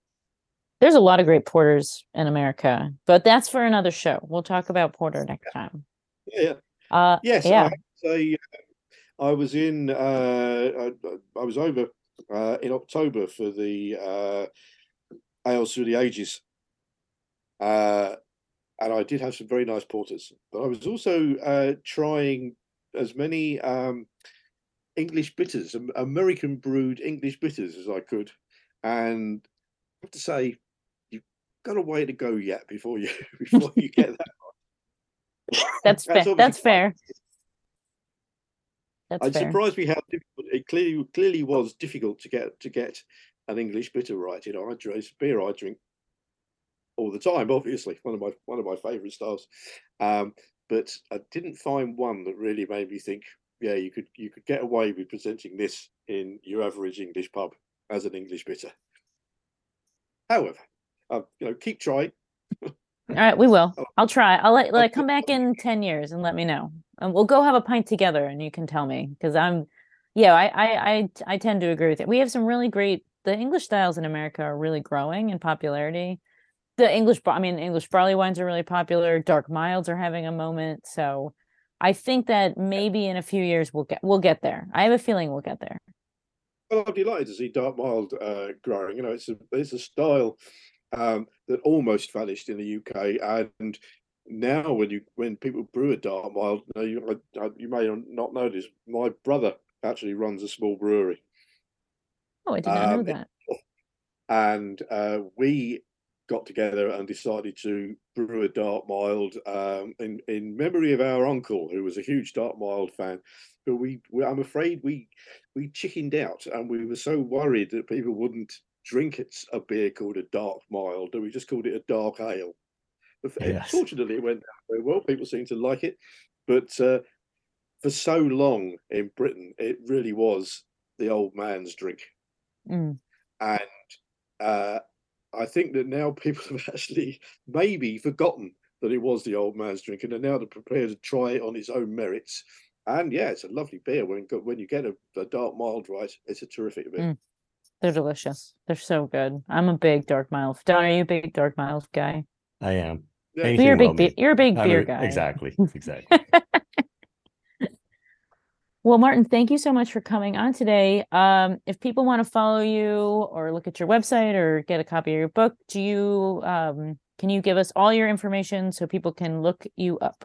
There's a lot of great porters in America, but that's for another show. We'll talk about porter next time. Yeah, yeah. Uh, Yes, yeah. to uh, I was in. Uh, I, I was over uh, in October for the uh, Ales Through the Ages, uh, and I did have some very nice porters. But I was also uh, trying as many um, English bitters, American brewed English bitters as I could, and I have to say, you've got a way to go yet before you [LAUGHS] before you get that. [LAUGHS] That's That's fair. That's fair. That's It fair. surprised me how difficult it clearly clearly was difficult to get to get an English bitter right. You know, I drink beer I drink all the time. [LAUGHS] Obviously, one of my one of my favourite styles. Um, but I didn't find one that really made me think. Yeah, you could you could get away with presenting this in your average English pub as an English bitter. However, uh, you know, keep trying. All right, we will. [LAUGHS] I'll try. I'll let like come back in [LAUGHS] ten years and let me know, and we'll go have a pint together, and you can tell me because I'm, yeah, I, I I I tend to agree with it. We have some really great. The English styles in America are really growing in popularity. The English, I mean, English barley wines are really popular. Dark milds are having a moment. So, I think that maybe in a few years we'll get we'll get there. I have a feeling we'll get there. Well, I'm delighted to see dark mild uh, growing. You know, it's a it's a style um, that almost vanished in the UK, and now when you when people brew a dark mild, you, know, you, I, you may not know this. My brother actually runs a small brewery, Oh, I did not know Um, that. and uh, we got together and decided to brew a dark mild um, in in memory of our uncle, who was a huge dark mild fan. But we, we I'm afraid we we chickened out, and we were so worried that people wouldn't drink it, a beer called a dark mild that we just called it a dark ale. But Yes. Fortunately, it went down very well. People seemed to like it, but uh, for so long in Britain, it really was the old man's drink Mm. and uh, I think that now people [LAUGHS] have actually maybe forgotten that it was the old man's drink, and are now prepared to try it on its own merits. And yeah, it's a lovely beer when when you get a, a dark mild right. It's a terrific beer. Mm. They're delicious. They're so good. I'm a big dark mild. Don, are you a big dark mild guy? I am. Yeah, So you're a big well beer, you're a big I'm beer a- guy. Exactly. [LAUGHS] Exactly. Well, Martyn, thank you so much for coming on today. Um, if people want to follow you or look at your website or get a copy of your book, do you um, can you give us all your information so people can look you up?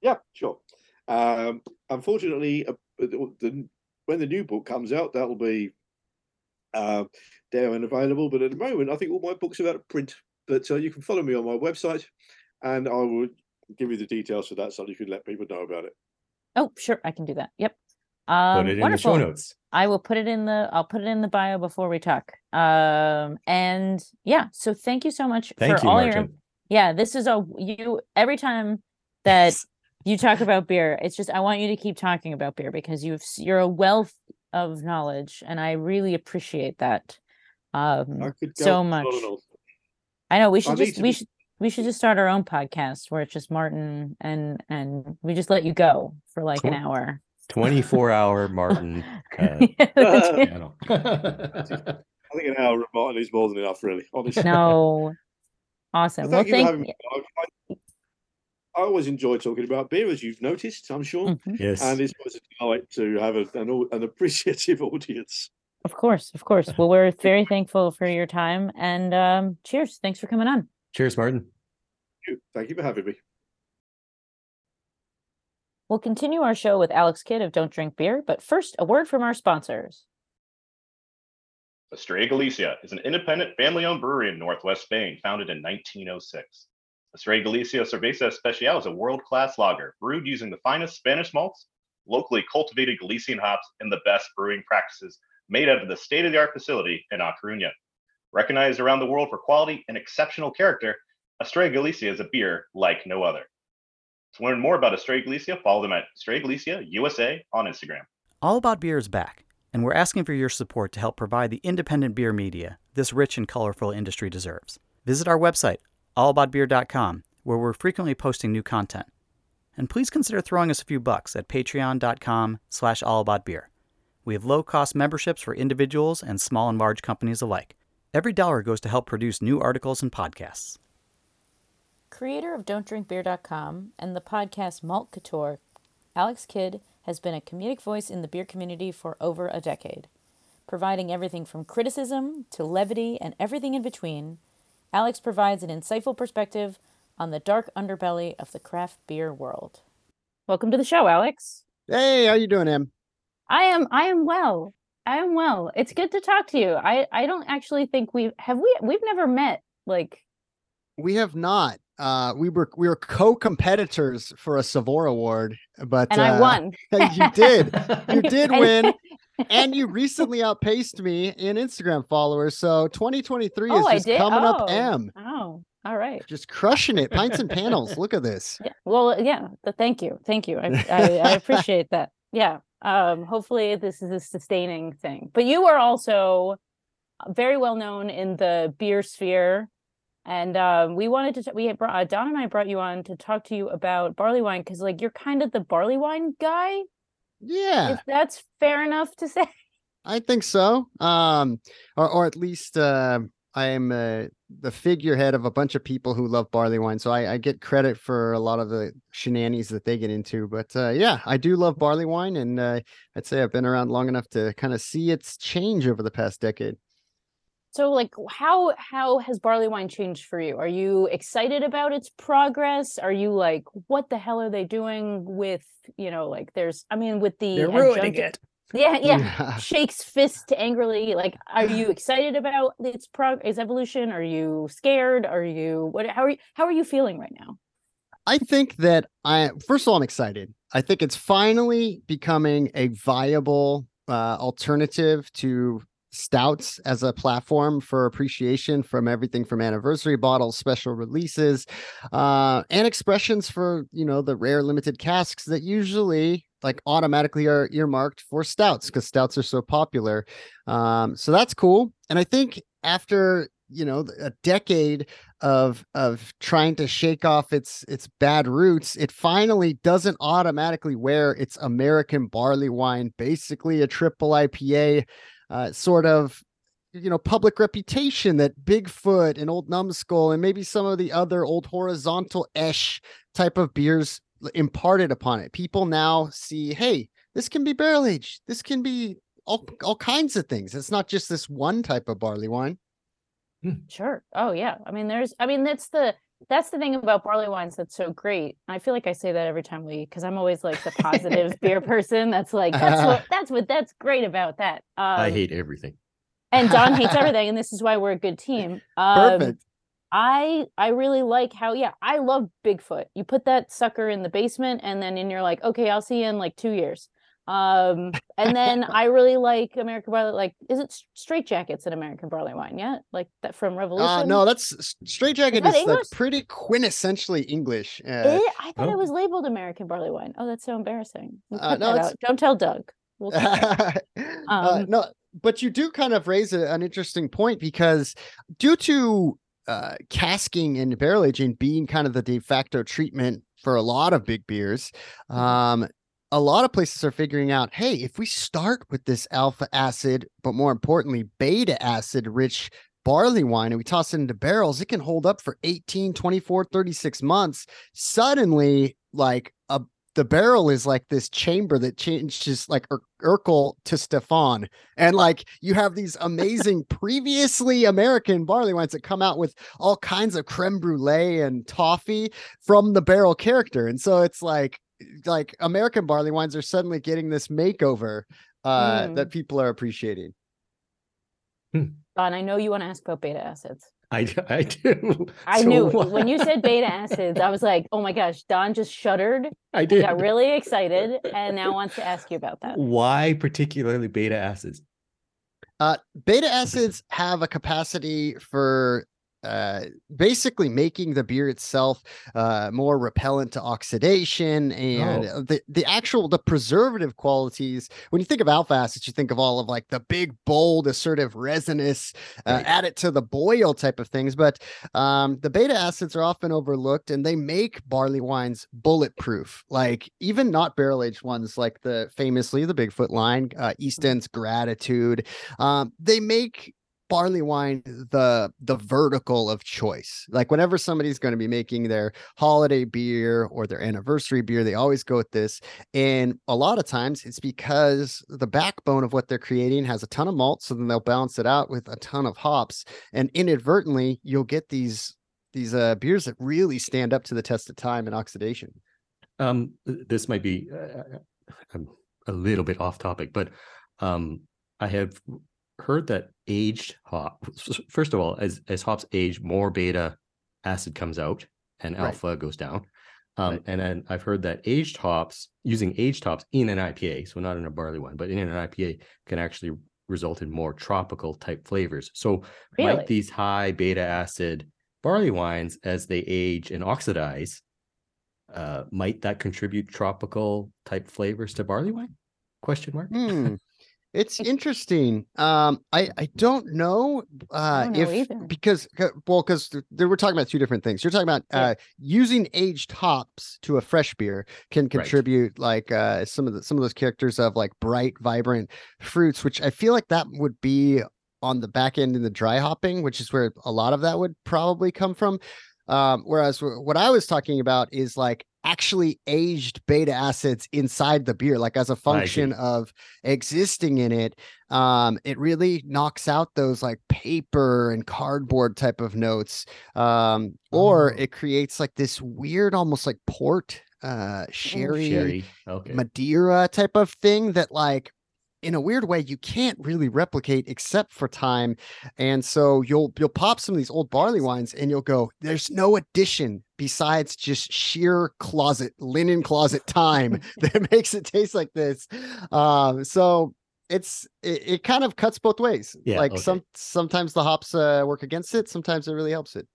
Yeah, sure. Um, unfortunately, uh, the, when the new book comes out, that'll be uh, there and available. But at the moment, I think all my books are out of print. But uh, you can follow me on my website, and I will give you the details for that, so you can let people know about it. Oh, sure, I can do that. Yep. Um, Put it in wonderful. the show notes. I will put it in the I'll put it in the bio before we talk. Um, and yeah, so thank you so much Thank for you, all Martyn. your yeah. This is a you every time [LAUGHS] that you talk about beer, it's just I want you to keep talking about beer because you've you're a wealth of knowledge, and I really appreciate that. Um, I could go so much. on and on. I know we I should just we should we should just start our own podcast where it's just Martyn and and we just let you go for like an hour. 24 hour [LAUGHS] Martyn. [LAUGHS] Uh, Uh, channel. I [LAUGHS] think an hour of Martyn is more than enough, really. Honestly. no, awesome. Well, thank you for thank. I, I, I always enjoy talking about beer, as you've noticed, I'm sure. Mhm. Yes. And it's always a delight to have a, an, an appreciative audience. Of course, of course. Well, we're very thankful for your time and um, cheers. Thanks for coming on. Cheers, Martyn. Thank you- Thank you for having me. We'll continue our show with Alex Kidd of Don't Drink Beer, but first, a word from our sponsors. Estrella Galicia is an independent family owned brewery in northwest Spain, founded in 1906. Estrella Galicia Cerveza Especial is a world class lager brewed using the finest Spanish malts, locally cultivated Galician hops, and the best brewing practices made out of the state of the art facility in A Coruña. Recognized around the world for quality and exceptional character, Estrella Galicia is a beer like no other. To learn more about Estrella Galicia, follow them at Estrella Galicia USA on Instagram. All About Beer is back, and we're asking for your support to help provide the independent beer media this rich and colorful industry deserves. Visit our website, allaboutbeer.com, where we're frequently posting new content. And please consider throwing us a few bucks at patreon.com slash allaboutbeer. We have low-cost memberships for individuals and small and large companies alike. Every dollar goes to help produce new articles and podcasts. Creator of Don'tDrinkBeer.com and the podcast Malt Couture, Alex Kidd has been a comedic voice in the beer community for over a decade. Providing everything from criticism to levity and everything in between, Alex provides an insightful perspective on the dark underbelly of the craft beer world. Welcome to the show, Alex. Hey, how you doing, Em? I am I am well. I am well. It's good to talk to you. I I don't actually think we have we we've never met like We have not. Uh, we were we were co-competitors for a Savor Award, but and I uh, won. [LAUGHS] you did, [LAUGHS] you did win, [LAUGHS] and you recently outpaced me in Instagram followers. So 2023 is Oh, I just coming up. Oh. M, Oh, all right. just crushing it. Pints and panels. Look at this. Yeah. Well, yeah. th- Thank you. Thank you. I, I, I appreciate that. Yeah. Um, hopefully this is a sustaining thing. But you are also very well known in the beer sphere. And um, we wanted to, t- we had brought, uh, Don and I brought you on to talk to you about barley wine because, like, you're kind of the barley wine guy. Yeah, If that's fair enough to [LAUGHS] say. I think so. Um, or or at least uh, I am uh, the figurehead of a bunch of people who love barley wine, so I, I get credit for a lot of the shenanigans that they get into. But uh, yeah, I do love barley wine, and uh, I'd say I've been around long enough to kind of see its change over the past decade. So like how how has barley wine changed for you? Are you excited about its progress? Are you like what the hell are they doing with, you know, like there's I mean with the they're ruining adjunctive- [LAUGHS] Yeah, yeah. Shakes fist angrily. Like are you [LAUGHS] excited about its prog its evolution? Are you scared? Are you what how are you how are you feeling right now? I think that I first of all I'm excited. I think it's finally becoming a viable uh, alternative to stouts as a platform for appreciation from everything from anniversary bottles, special releases, uh, and expressions for you know the rare limited casks that usually like automatically are earmarked for stouts because stouts are so popular. Um, so that's cool. And I think after you know a decade of of trying to shake off its its bad roots it finally doesn't automatically wear its american barley wine basically a triple ipa uh, sort of you know public reputation that bigfoot and old numbskull and maybe some of the other old horizontal esh type of beers imparted upon it. People now see hey this can be barrel aged this can be all, all kinds of things. It's not just this one type of barley wine. Sure. Oh yeah. I mean there's I mean that's the that's the thing about barley wines that's so great. I feel like I say that every time we because I'm always like the positive [LAUGHS] beer person that's like that's what [LAUGHS] that's what that's great about that. Um, I hate everything. and Don hates [LAUGHS] everything, and this is why we're a good team. Um, perfect I I really like how yeah I love Bigfoot. You put that sucker in the basement, and then and you're like, okay, I'll see you in like two years. Um, and then I really like American barley. Like, is it Straight Jackets an American barley wine? Yeah, like that from Revolution. Uh, no, that's Straight Jacket that is, like pretty quintessentially English. Uh, Eh, I thought oh. it was labeled American barley wine. Oh, that's so embarrassing. We'll Uh, no, that it's- out. Don't tell Doug. We'll cut that out. uh, Um, no, but you do kind of raise a, an interesting point because due to uh, casking and barrel aging being kind of the de facto treatment for a lot of big beers, Mm-hmm. um, a lot of places are figuring out, hey, if we start with this alpha acid, but more importantly, beta acid rich barley wine and we toss it into barrels, it can hold up for 18, 24, 36 months. Suddenly, like a the barrel is like this chamber that changes like Ur- Urkel to Stefan. And like you have these amazing [LAUGHS] previously American barley wines that come out with all kinds of creme brulee and toffee from the barrel character. And so it's like like American barley wines are suddenly getting this makeover uh Mm. that people are appreciating. Don, I know you want to ask about beta acids. I, I do. I So knew what- when you said beta [LAUGHS] acids, I was like, oh my gosh, Don just shuddered, I he did. got really excited, and now wants to ask you about that. Why particularly beta acids? Beta acids have a capacity for uh basically making the beer itself uh more repellent to oxidation and Oh. uh, the the actual the preservative qualities when you think of alpha acids you think of all of like the big bold assertive resinous uh, Right. add it to the boil type of things but um the beta acids are often overlooked and they make barley wines bulletproof like even not barrel aged ones like the famously the bigfoot line uh east end's gratitude um, they make barley wine the the vertical of choice. Like whenever somebody's going to be making their holiday beer or their anniversary beer they always go with this and a lot of times it's because the backbone of what they're creating has a ton of malt so then they'll balance it out with a ton of hops and inadvertently you'll get these these uh beers that really stand up to the test of time and oxidation. Um, this might be uh, a little bit off topic, but um, I have heard that aged hop. First of all, as as hops age, more beta acid comes out and Right. alpha goes down. Um, Right. and then I've heard that aged hops, using aged hops in an IPA, so not in a barley wine, but in an IPA, can actually result in more tropical type flavors. So Really? might these high beta acid barley wines, as they age and oxidize, uh, might that contribute tropical type flavors to barley wine? Question mark. Hmm. It's interesting. Um, I I don't know uh don't know if either. because well because we're talking about two different things. You're talking about uh using aged hops to a fresh beer can contribute like uh some of the some of those characters of like bright, vibrant fruits, which I feel like that would be on the back end in the dry hopping, which is where a lot of that would probably come from. Um, whereas wh- what I was talking about is like actually aged beta acids inside the beer, like as a function of existing in it. Um, it really knocks out those like paper and cardboard type of notes. Um, or Oh. it creates like this weird, almost like port, uh, sherry, Sherry. Okay. Madeira type of thing that like in a weird way you can't really replicate except for time and so you'll you'll pop some of these old barley wines and you'll go there's no addition besides just sheer closet linen closet time [LAUGHS] [LAUGHS] that makes it taste like this. Um so it's it, it kind of cuts both ways. Yeah, like okay. some sometimes the hops uh, work against it sometimes it really helps it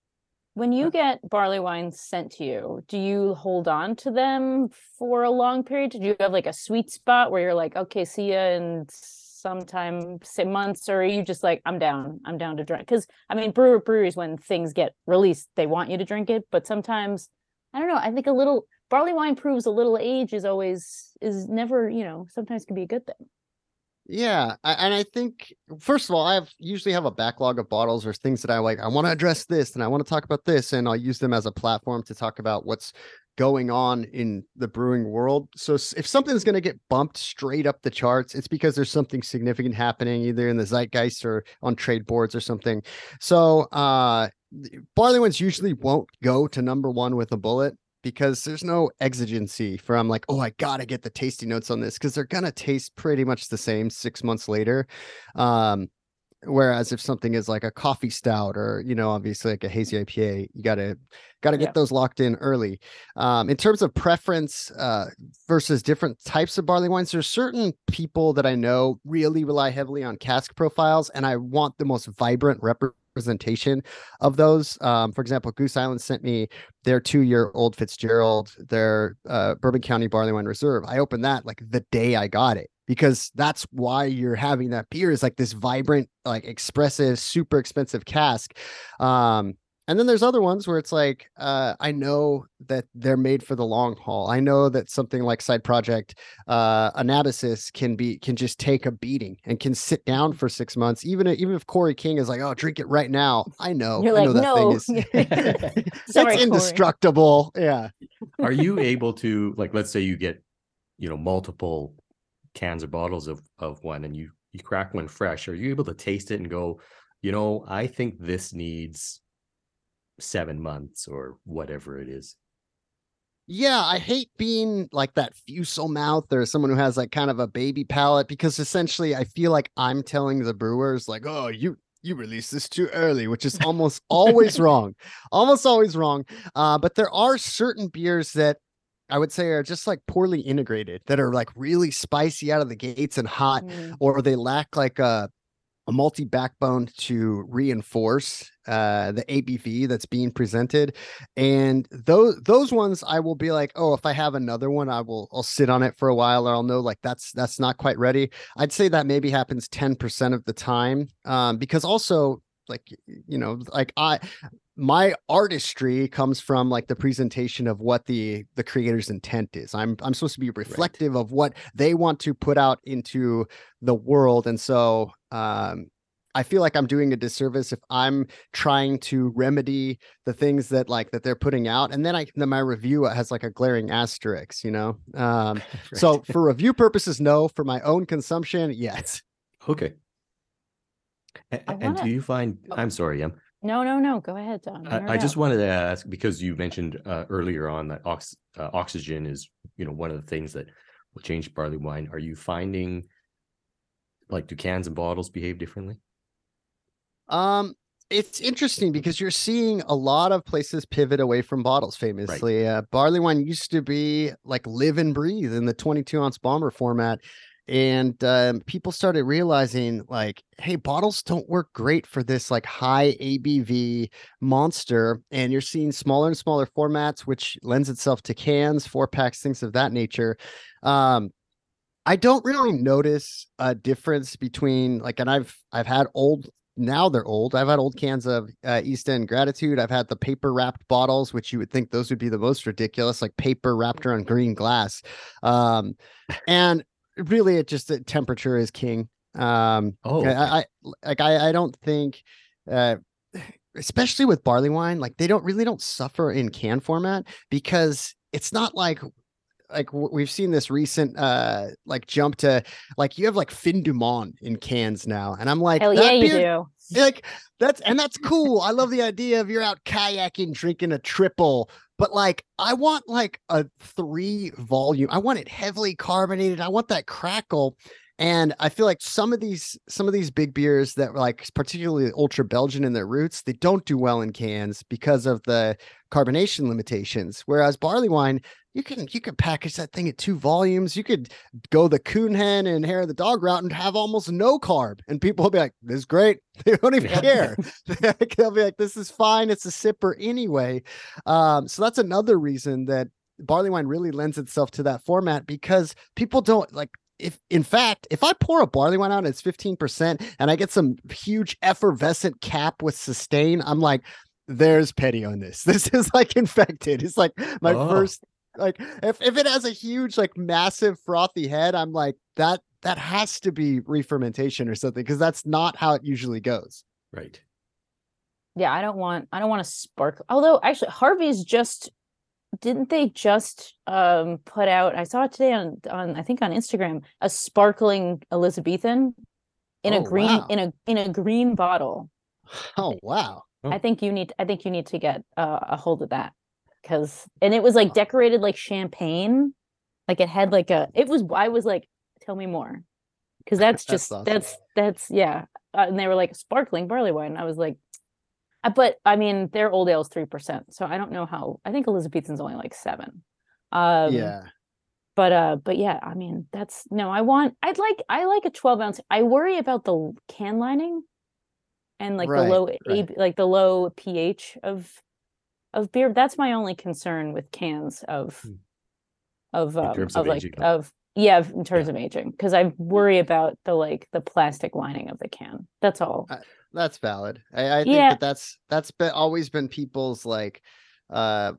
When you get barley wines sent to you, do you hold on to them for a long period? Do you have like a sweet spot where you're like, okay, see ya in sometime say months, or are you just like, I'm down, I'm down to drink? Because I mean, brewer breweries when things get released, they want you to drink it, but sometimes I don't know. I think a little barley wine proves a little age is always is never, you know, sometimes can be a good thing. Yeah, I, and I think first of all, I have usually have a backlog of bottles or things that I like. I want to address this and I want to talk about this, and I'll use them as a platform to talk about what's going on in the brewing world. So if something's going to get bumped straight up the charts, it's because there's something significant happening either in the zeitgeist or on trade boards or something. So uh barley ones usually won't go to number one with a bullet because there's no exigency from like, oh, I gotta get the tasty notes on this because they're gonna taste pretty much the same six months later. Um, whereas if something is like a coffee stout or you know, obviously like a hazy IPA, you gotta gotta get Yeah. those locked in early. Um, in terms of preference uh, versus different types of barley wines, there's certain people that I know really rely heavily on cask profiles, and I want the most vibrant representation of those. Um, for example, Goose Island sent me their two-year old Fitzgerald, their uh, Bourbon County Barley Wine Reserve. I opened that like the day I got it because that's why you're having that beer is like this vibrant, like expressive, super expensive cask. Um, and then there's other ones where it's like uh, i know that they're made for the long haul. I know that something like side project uh anabasis can be can just take a beating and can sit down for six months. Even even if cory king is like oh drink it right now. I know You're I like, know no. thing is [LAUGHS] [LAUGHS] Sorry, it's Cory. indestructible. Yeah. Are you [LAUGHS] able to like let's say you get, you know, multiple cans or bottles of of one and you you crack one fresh, are you able to taste it and go, you know, I think this needs seven months or whatever it is? Yeah, I hate being like that fusel mouth or someone who has like kind of a baby palate because essentially I feel like I'm telling the brewers like, oh, you you released this too early, which is almost always [LAUGHS] wrong, almost always wrong. Uh, but there are certain beers that I would say are just like poorly integrated that are like really spicy out of the gates and hot, Mm. or they lack like a a malty backbone to reinforce uh the ABV that's being presented and those those ones I will be like oh if I have another one I will I'll sit on it for a while or I'll know like that's that's not quite ready. I'd say that maybe happens 10% of the time um because also like you know like I my artistry comes from like the presentation of what the the creator's intent is. I'm i'm supposed to be reflective of what they want to put out into the world and so um i feel like i'm doing a disservice if i'm trying to remedy the things that like that they're putting out and then i then my review has like a glaring asterisk you know um [LAUGHS] so for review purposes no for my own consumption yes Okay. And wanna- do you find. I'm sorry, Em. No, no, no. Go ahead, Don. I, I just wanted to ask because you mentioned uh, earlier on that ox, uh, oxygen is you know one of the things that will change barley wine. Are you finding like do cans and bottles behave differently? Um, it's interesting because you're seeing a lot of places pivot away from bottles. Famously, uh, barley wine used to be like live and breathe in the 22 ounce bomber format, and um, people started realizing like, hey, bottles don't work great for this like high ABV monster. And you're seeing smaller and smaller formats, which lends itself to cans, four packs, things of that nature. Um, I don't really notice a difference between like, and I've I've had old now they're old. I've had old cans of uh, East End Gratitude. I've had the paper wrapped bottles, which you would think those would be the most ridiculous, like paper wrapped around green glass. Um, and really, it just the temperature is king. Um, Oh, I, I like I I don't think, uh, especially with barley wine, like they don't really don't suffer in can format because it's not like like we've seen this recent uh like jump to like you have like Fin du Monde in cans now, and I'm like, Hell yeah, you do. like that's and that's cool. I love the idea of you're out kayaking, drinking a triple, but like I want like a three volume. I want it heavily carbonated. I want that crackle. And I feel like some of these some of these big beers that were like particularly ultra Belgian in their roots, they don't do well in cans because of the carbonation limitations. Whereas barley wine, you can you could package that thing at two volumes. You could go the Kuhnhenn and hair of the dog route and have almost no carb, and people will be like, "This is great." [LAUGHS] They don't even care. [LAUGHS] They'll be like, "This is fine. It's a sipper anyway." Um, so that's another reason that barley wine really lends itself to that format because people don't like. If in fact, if I pour a barley wine out and it's 15% and I get some huge effervescent cap with sustain, I'm like, there's pedio on this. [LAUGHS] This is like infected. It's like my Oh. first like if, if it has a huge like massive frothy head i'm like that that has to be re-fermentation or something because that's not how it usually goes right. Yeah, I don't want I don't want to spark. Although actually Harvey's just didn't they just um put out I saw it today on on I think on Instagram a sparkling Elizabethan in Oh, a green wow. in a in a green bottle. oh wow Oh. I think you need I think you need to get uh, a hold of that cuz and it was like decorated like champagne. Like it had like a it was I was like tell me more. Cuz that's [LAUGHS] That's just awesome. that's that's yeah. Uh, and they were like sparkling barley wine. I was like but I mean, their old ale's three percent, so I don't know how. I think Elizabethan's only like seven. Um, yeah But uh, but yeah, I mean, that's no. I want. I'd like. I like a twelve ounce. I worry about the can lining, and like Right, the low, right. AB, like the low pH of of beer. That's my only concern with cans of Hmm. of um, of, of like of yeah, in terms of aging, because I worry about the like the plastic lining of the can. That's all. Uh, that's valid. I, I think Yeah. that that's that's been always been people's like uh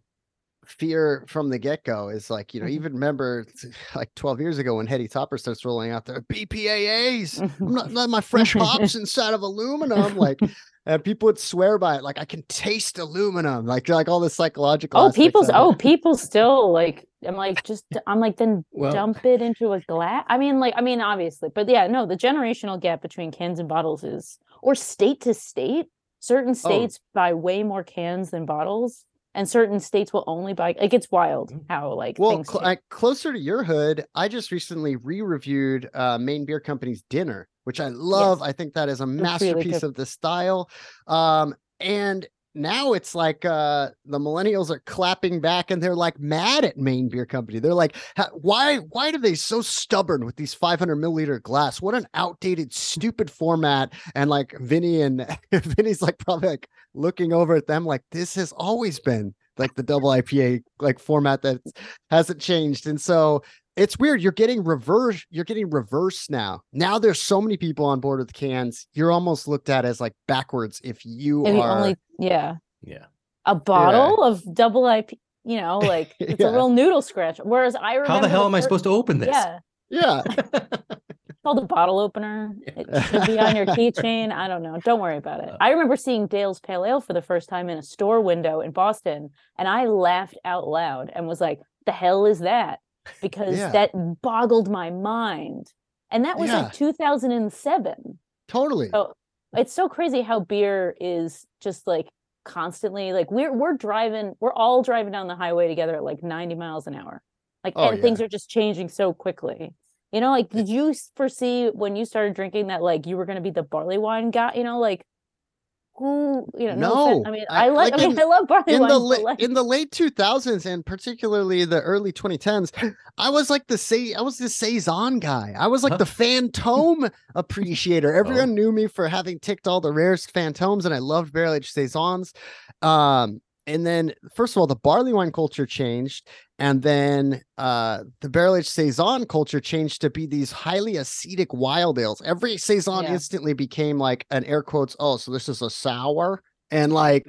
fear from the get-go is like you know Mhm. even remember [LAUGHS] like 12 years ago when Heady Topper starts rolling out their BPAAs I'm not letting my fresh [LAUGHS] hops inside of aluminum like and people would swear by it like I can taste aluminum like like all the psychological Oh, people's oh, people still like. I'm like just. I'm like then Well- dump it into a glass. I mean, like I mean, obviously, but yeah, no, the generational gap between cans and bottles is, or state to state. Certain states buy way more cans than bottles, and certain states will only buy. Like it's wild how like Well, things. cl- like closer to your hood, I just recently re-reviewed uh, Maine Beer Company's Dinner, which I love. I think that is a really masterpiece good. of the style. Um, and now it's like uh, the millennials are clapping back, and they're like mad at Maine Beer Company. They're like, "Why? Why are they so stubborn with these 500 milliliter glass? What an outdated, stupid format!" And like Vinny and [LAUGHS] Vinny's like probably like looking over at them like this has always been like the double IPA like format that hasn't changed. And so it's weird. You're getting reverse. You're getting reverse now. Now there's so many people on board with cans. You're almost looked at as like backwards if you and the are. only yeah Yeah. a bottle of double IP. You know, [LAUGHS] like it's Yeah. a real noodle scratch. Whereas I remember How the hell am I supposed to open this? Yeah, Yeah, [LAUGHS] It's called a bottle opener. It should be on your keychain. I don't know. Don't worry about it. Uh. I remember seeing Dale's Pale Ale for the first time in a store window in Boston, and I laughed out loud and was like, "The hell is that?" Because Yeah. that boggled my mind. And that was Yeah. like 2007. totally. Oh, it's so crazy how beer is just like constantly like we're we're driving, we're all driving down the highway together at like 90 miles an hour. Like Oh, and things are just changing so quickly. You know, like did you foresee when you started drinking that like you were going to be the barley wine guy? You know, like who? You know, no. No, I mean, I- I, like. like I mean, in- I love barley in wine. the but, late like, in the late 2000s and particularly the early 2010s i was like the say i was the saison guy i was like Huh. the phantom appreciator [LAUGHS] everyone knew me for having ticked all the rarest phantoms and i loved barrel aged saisons um and then first of all the barley wine culture changed and then uh the barrel aged saison culture changed to be these highly acetic wild ales every saison Yeah. instantly became like an air quotes oh so this is a sour and like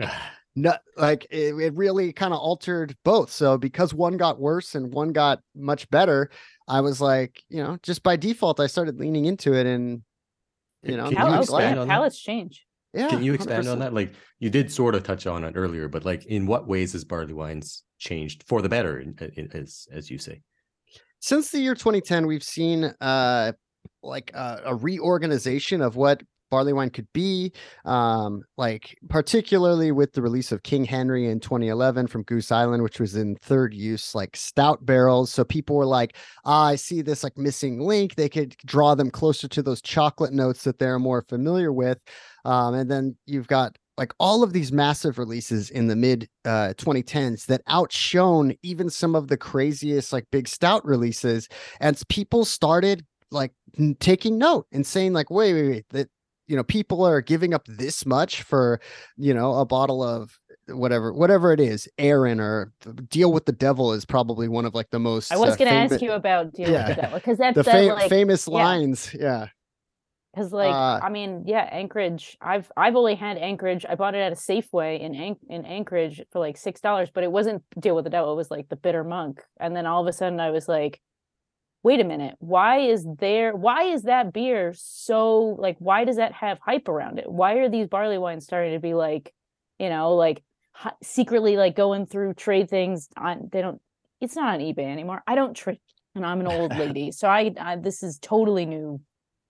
no like it, it really kind of altered both so because one got worse and one got much better i was like you know just by default i started leaning into it and you know can you pal- glad. expand on that? palates change. Yeah Can you expand on 100%. that? Like you did sort of touch on it earlier, but like in what ways has barley wines changed for the better, as as you say? since the year 2010 we've seen uh like a, a reorganization of what barley wine could be um like particularly with the release of king henry in 2011 from goose island which was in third use like stout barrels. So people were like ah, i see this like missing link. They could draw them closer to those chocolate notes that they're more familiar with. Um and then you've got like all of these massive releases in the mid uh 2010s that outshone even some of the craziest like big stout releases. And people started like taking note and saying like wait wait wait that you know people are giving up this much for you know a bottle of whatever whatever it is aaron or deal with the devil is probably one of like the most I was uh, going to ask you about deal Yeah. with the devil because that's the like, famous yeah. lines yeah Because like Uh, I mean, yeah, Anchorage. I've I've only had Anchorage. I bought it at a Safeway in An- in Anchorage for like six dollars, but it wasn't Deal with the Devil. It was like the Bitter Monk. And then all of a sudden, I was like, wait a minute, why is there? Why is that beer so like? Why does that have hype around it? Why are these barley wines starting to be like, you know, like hi- secretly like going through trade things on? They don't. It's not on eBay anymore. I don't trade, and I'm an old lady, [LAUGHS] so I, I this is totally new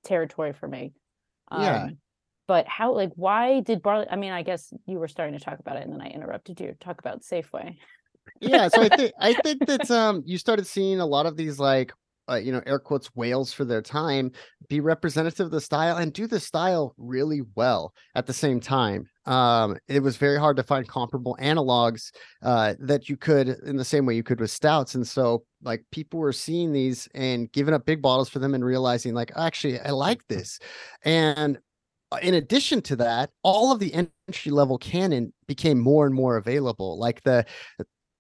territory for me. Yeah. Um, but how, like, why did barley? I mean, I guess you were starting to talk about it, and then I interrupted you to talk about Safeway. yeah so i think i think [LAUGHS] that um you started seeing a lot of these like uh, you know air quotes whales for their time be representative of the style and do the style really well at the same time. Um it was very hard to find comparable analogs uh that you could in the same way you could with stouts and so like people were seeing these and giving up big bottles for them and realizing like actually i like [LAUGHS] this. And uh, in addition to that all of the entry level canon became more and more available like the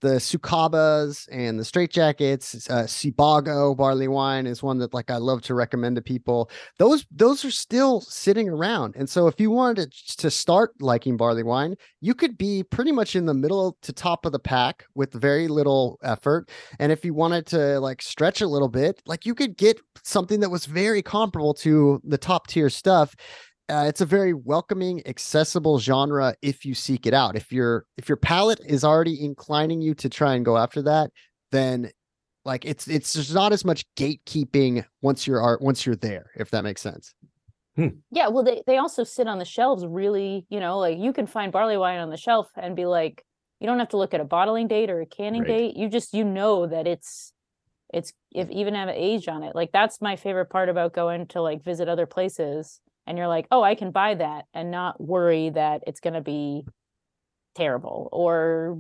the Sucabas and the Straight Jackets, uh, Cibago barley wine is one that like I love to recommend to people. Those those are still sitting around, and so if you wanted to, to start liking barley wine, you could be pretty much in the middle to top of the pack with very little effort. And if you wanted to like stretch a little bit, like you could get something that was very comparable to the top tier stuff uh, it's a very welcoming accessible genre if you seek it out. If your if your palate is already inclining you to try and go after that then like it's it's just not as much gatekeeping once you're art once you're there if that makes sense. Hmm. yeah well they, they also sit on the shelves really you know like you can find barley wine on the shelf and be like you don't have to look at a bottling date or a canning right. date. You just you know that it's it's if even have an age on it. Like that's my favorite part about going to like visit other places and you're like, oh, I can buy that and not worry that it's going to be terrible or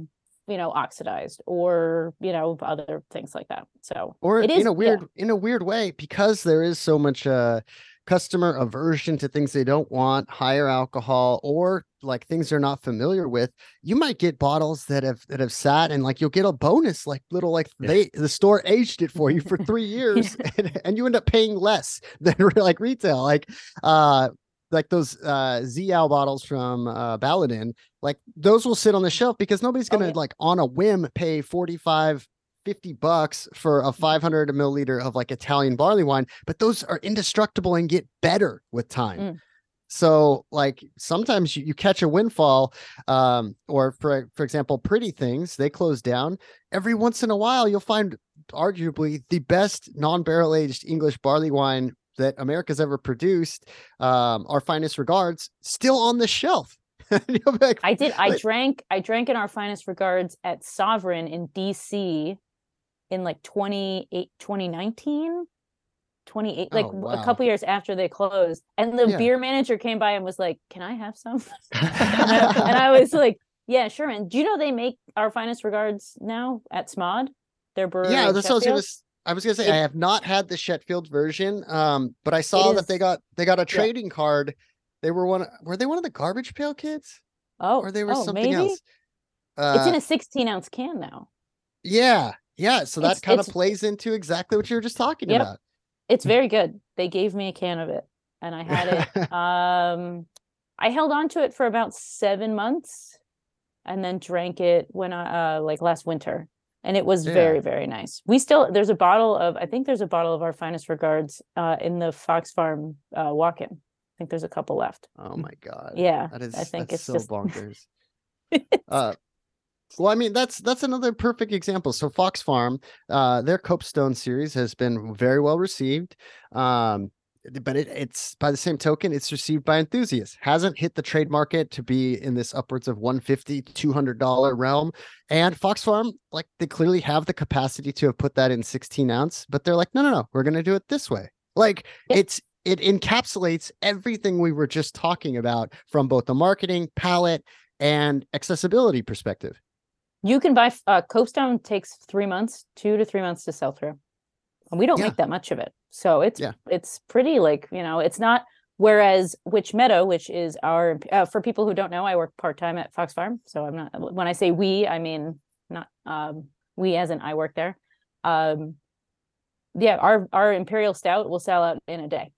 you know oxidized or you know other things like that so or it is, in a weird yeah. in a weird way because there is so much uh customer aversion to things they don't want, higher alcohol, or like things they're not familiar with, you might get bottles that have that have sat and like you'll get a bonus, like little like yeah. they the store aged it for you for [LAUGHS] three years yeah. [LAUGHS] and, and you end up paying less [LAUGHS] than like retail. Like uh like those uh ZL bottles from uh Baladin, like those will sit on the shelf because nobody's gonna oh, yeah. like on a whim pay 45 50 bucks for a 500 milliliter of like Italian barley wine, but those are indestructible and get better with time. Mm. So like sometimes you, you catch a windfall, um, or for for example, pretty things, they close down. Every once in a while, you'll find arguably the best non-barrel aged English barley wine that America's ever produced, um, our finest regards, still on the shelf. [LAUGHS] like, I did. I drank. I drank in our finest regards at Sovereign in DC in like 28 2019 28 like oh, wow. a couple years after they closed and the yeah. beer manager came by and was like can i have some [LAUGHS] and, I, and, I, was [LAUGHS] like yeah sure and do you know they make our finest regards now at smod their brewery yeah that's what I was, I was gonna say it, I have not had the Sheffield version, um, but I saw is, that they got they got a trading yeah. card. They were one. Were they one of the garbage pail kids? Oh, or they were oh, something maybe? else. Uh, it's in a 16 ounce can now. Yeah, yeah, so that kind of plays into exactly what you were just talking yep. about. It's very good. They gave me a can of it and I had it. [LAUGHS] um I held on to it for about 7 months and then drank it when I uh like last winter. And it was yeah. very very nice. We still there's a bottle of I think there's a bottle of our finest regards uh in the Fox Farm uh walk-in. I think there's a couple left. Oh my god. Yeah. That is I think it's so just... bonkers. [LAUGHS] uh well, I mean that's that's another perfect example. So Fox Farm, uh, their Copestone series has been very well received. Um, but it, it's by the same token, it's received by enthusiasts. Hasn't hit the trade market to be in this upwards of 150 200 dollar realm. And Fox Farm, like they clearly have the capacity to have put that in 16 ounce, but they're like, no, no, no, we're gonna do it this way. Like it's it encapsulates everything we were just talking about from both the marketing, palette, and accessibility perspective. You can buy uh, Copestone takes three months, two to three months to sell through, and we don't yeah. make that much of it. So it's yeah. it's pretty like you know it's not. Whereas Witch Meadow, which is our uh, for people who don't know, I work part time at Fox Farm, so I'm not. When I say we, I mean not um, we as in I work there. Um, yeah, our our Imperial Stout will sell out in a day.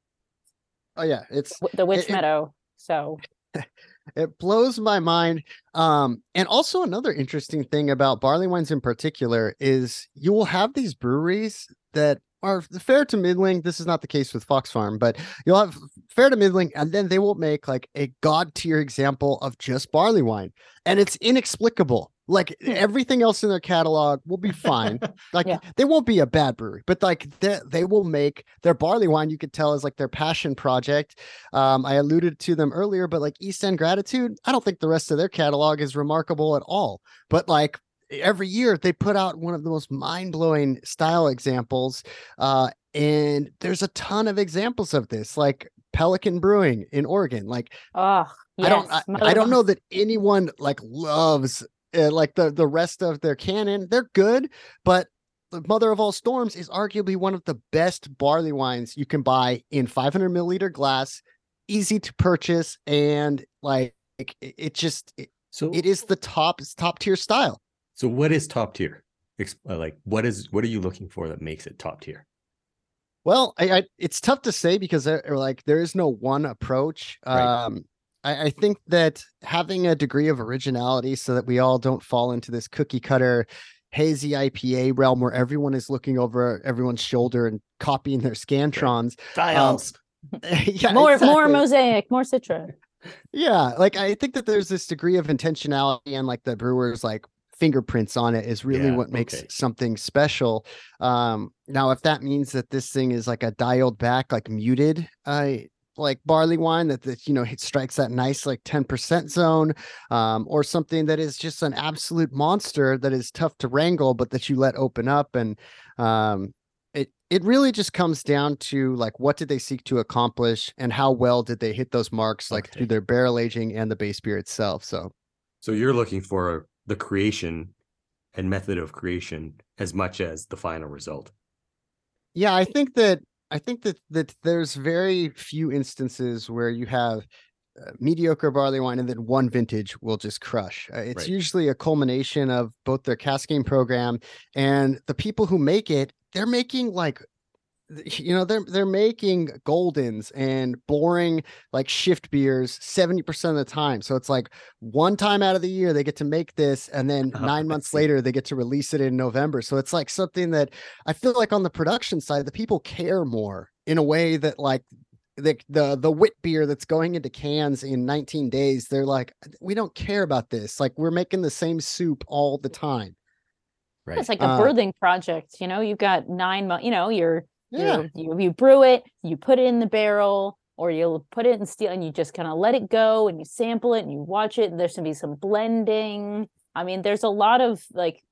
Oh yeah, it's the Witch it, Meadow. So [LAUGHS] it blows my mind. Um, and also another interesting thing about barley wines in particular is you will have these breweries that are fair to middling. This is not the case with Fox Farm, but you'll have fair to middling, and then they will make like a god tier example of just barley wine, and it's inexplicable. Like hmm. everything else in their catalog will be fine. [LAUGHS] Like yeah. they won't be a bad brewery, but like they, they will make their barley wine. You could tell is like their passion project. Um, I alluded to them earlier, but like East End Gratitude, I don't think the rest of their catalog is remarkable at all. But like every year they put out one of the most mind-blowing style examples uh, and there's a ton of examples of this like pelican brewing in oregon like oh yes. i don't I, I, don't know that anyone like loves uh, like the the rest of their canon they're good but the mother of all storms is arguably one of the best barley wines you can buy in 500 milliliter glass easy to purchase and like it, it just it, so it is the top top tier style So what is top tier? Uh, Like what is what are you looking for that makes it top tier? Well, I, I it's tough to say because there, like there is no one approach. Right. Um, I, I think that having a degree of originality so that we all don't fall into this cookie cutter hazy IPA realm where everyone is looking over everyone's shoulder and copying their scantrons. Styles. [LAUGHS] [LAUGHS] yeah, more more mosaic, more citra. Yeah, like I think that there's this degree of intentionality and like the brewers like fingerprints on it is really Yeah, what makes okay. something special. Um now if that means that this thing is like a dialed back like muted uh like barley wine that that you know strikes that nice like 10% zone um or something that is just an absolute monster that is tough to wrangle but that you let open up and um it it really just comes down to like what did they seek to accomplish and how well did they hit those marks like Okay. through their barrel aging and the base beer itself so So you're looking for the creation and method of creation as much as the final result. yeah i think that i think that that there's very few instances where you have uh, mediocre barley wine and then one vintage will just crush Uh, it's Right. usually a culmination of both their cascade program and the people who make it they're making like [LAUGHS] you know they're they're making goldens and boring like shift beers 70% of the time so it's like one time out of the year they get to make this and then Oh, nine I months later they get to release it in november so it's like something that i feel like on the production side the people care more in a way that like the the the wit beer that's going into cans in 19 days they're like we don't care about this like we're making the same soup all the time Right. It's like a Uh, birthing project. You know, you've got nine months. You know, you're yeah you, you you brew it, you put it in the barrel, or you'll put it in steel, and you just kind of let it go, and you sample it, and you watch it. And there's gonna be some blending. I mean, there's a lot of like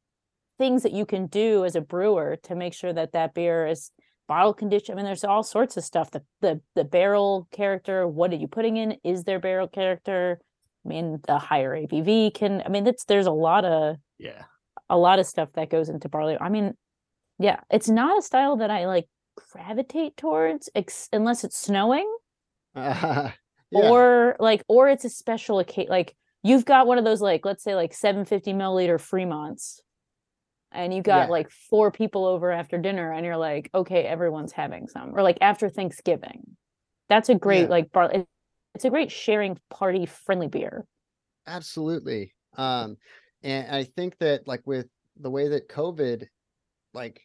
things that you can do as a brewer to make sure that that beer is bottle condition. I mean, there's all sorts of stuff. The the the barrel character. What are you putting in? Is there barrel character? I mean, the higher ABV can. I mean, that's there's a lot of yeah. a lot of stuff that goes into barley. I mean, yeah, it's not a style that I like gravitate towards ex- unless it's snowing [LAUGHS] yeah or like or it's a special occasion. Like you've got one of those like let's say like 750 milliliter Fremonts, and you got Yeah. like four people over after dinner, and you're like, okay, everyone's having some, or like after Thanksgiving. That's a great Yeah. like bar. It's a great sharing party friendly beer. absolutely um and i think that like with the way that covid like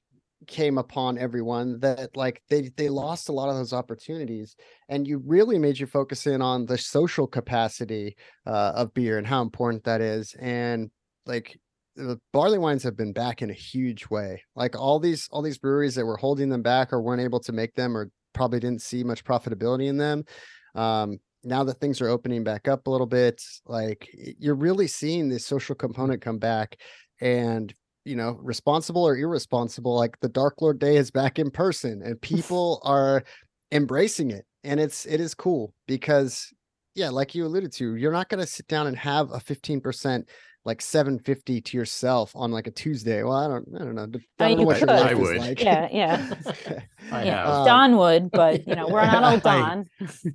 came upon everyone that like they they lost a lot of those opportunities and you really made you focus in on the social capacity uh, of beer and how important that is and like the barley wines have been back in a huge way. Like all these all these breweries that were holding them back or weren't able to make them or probably didn't see much profitability in them um now that things are opening back up a little bit like you're really seeing this social component come back and you know responsible or irresponsible like the dark lord day is back in person and [LAUGHS] people are embracing it and it's it is cool because yeah like you alluded to you're not going to sit down and have a 15% like 750 to yourself on like a tuesday well i don't i don't know d- I don't know you what your could. life I is would. like. Yeah, yeah. [LAUGHS] I yeah, have. Don would, but you know, [LAUGHS] we're not old I- Don.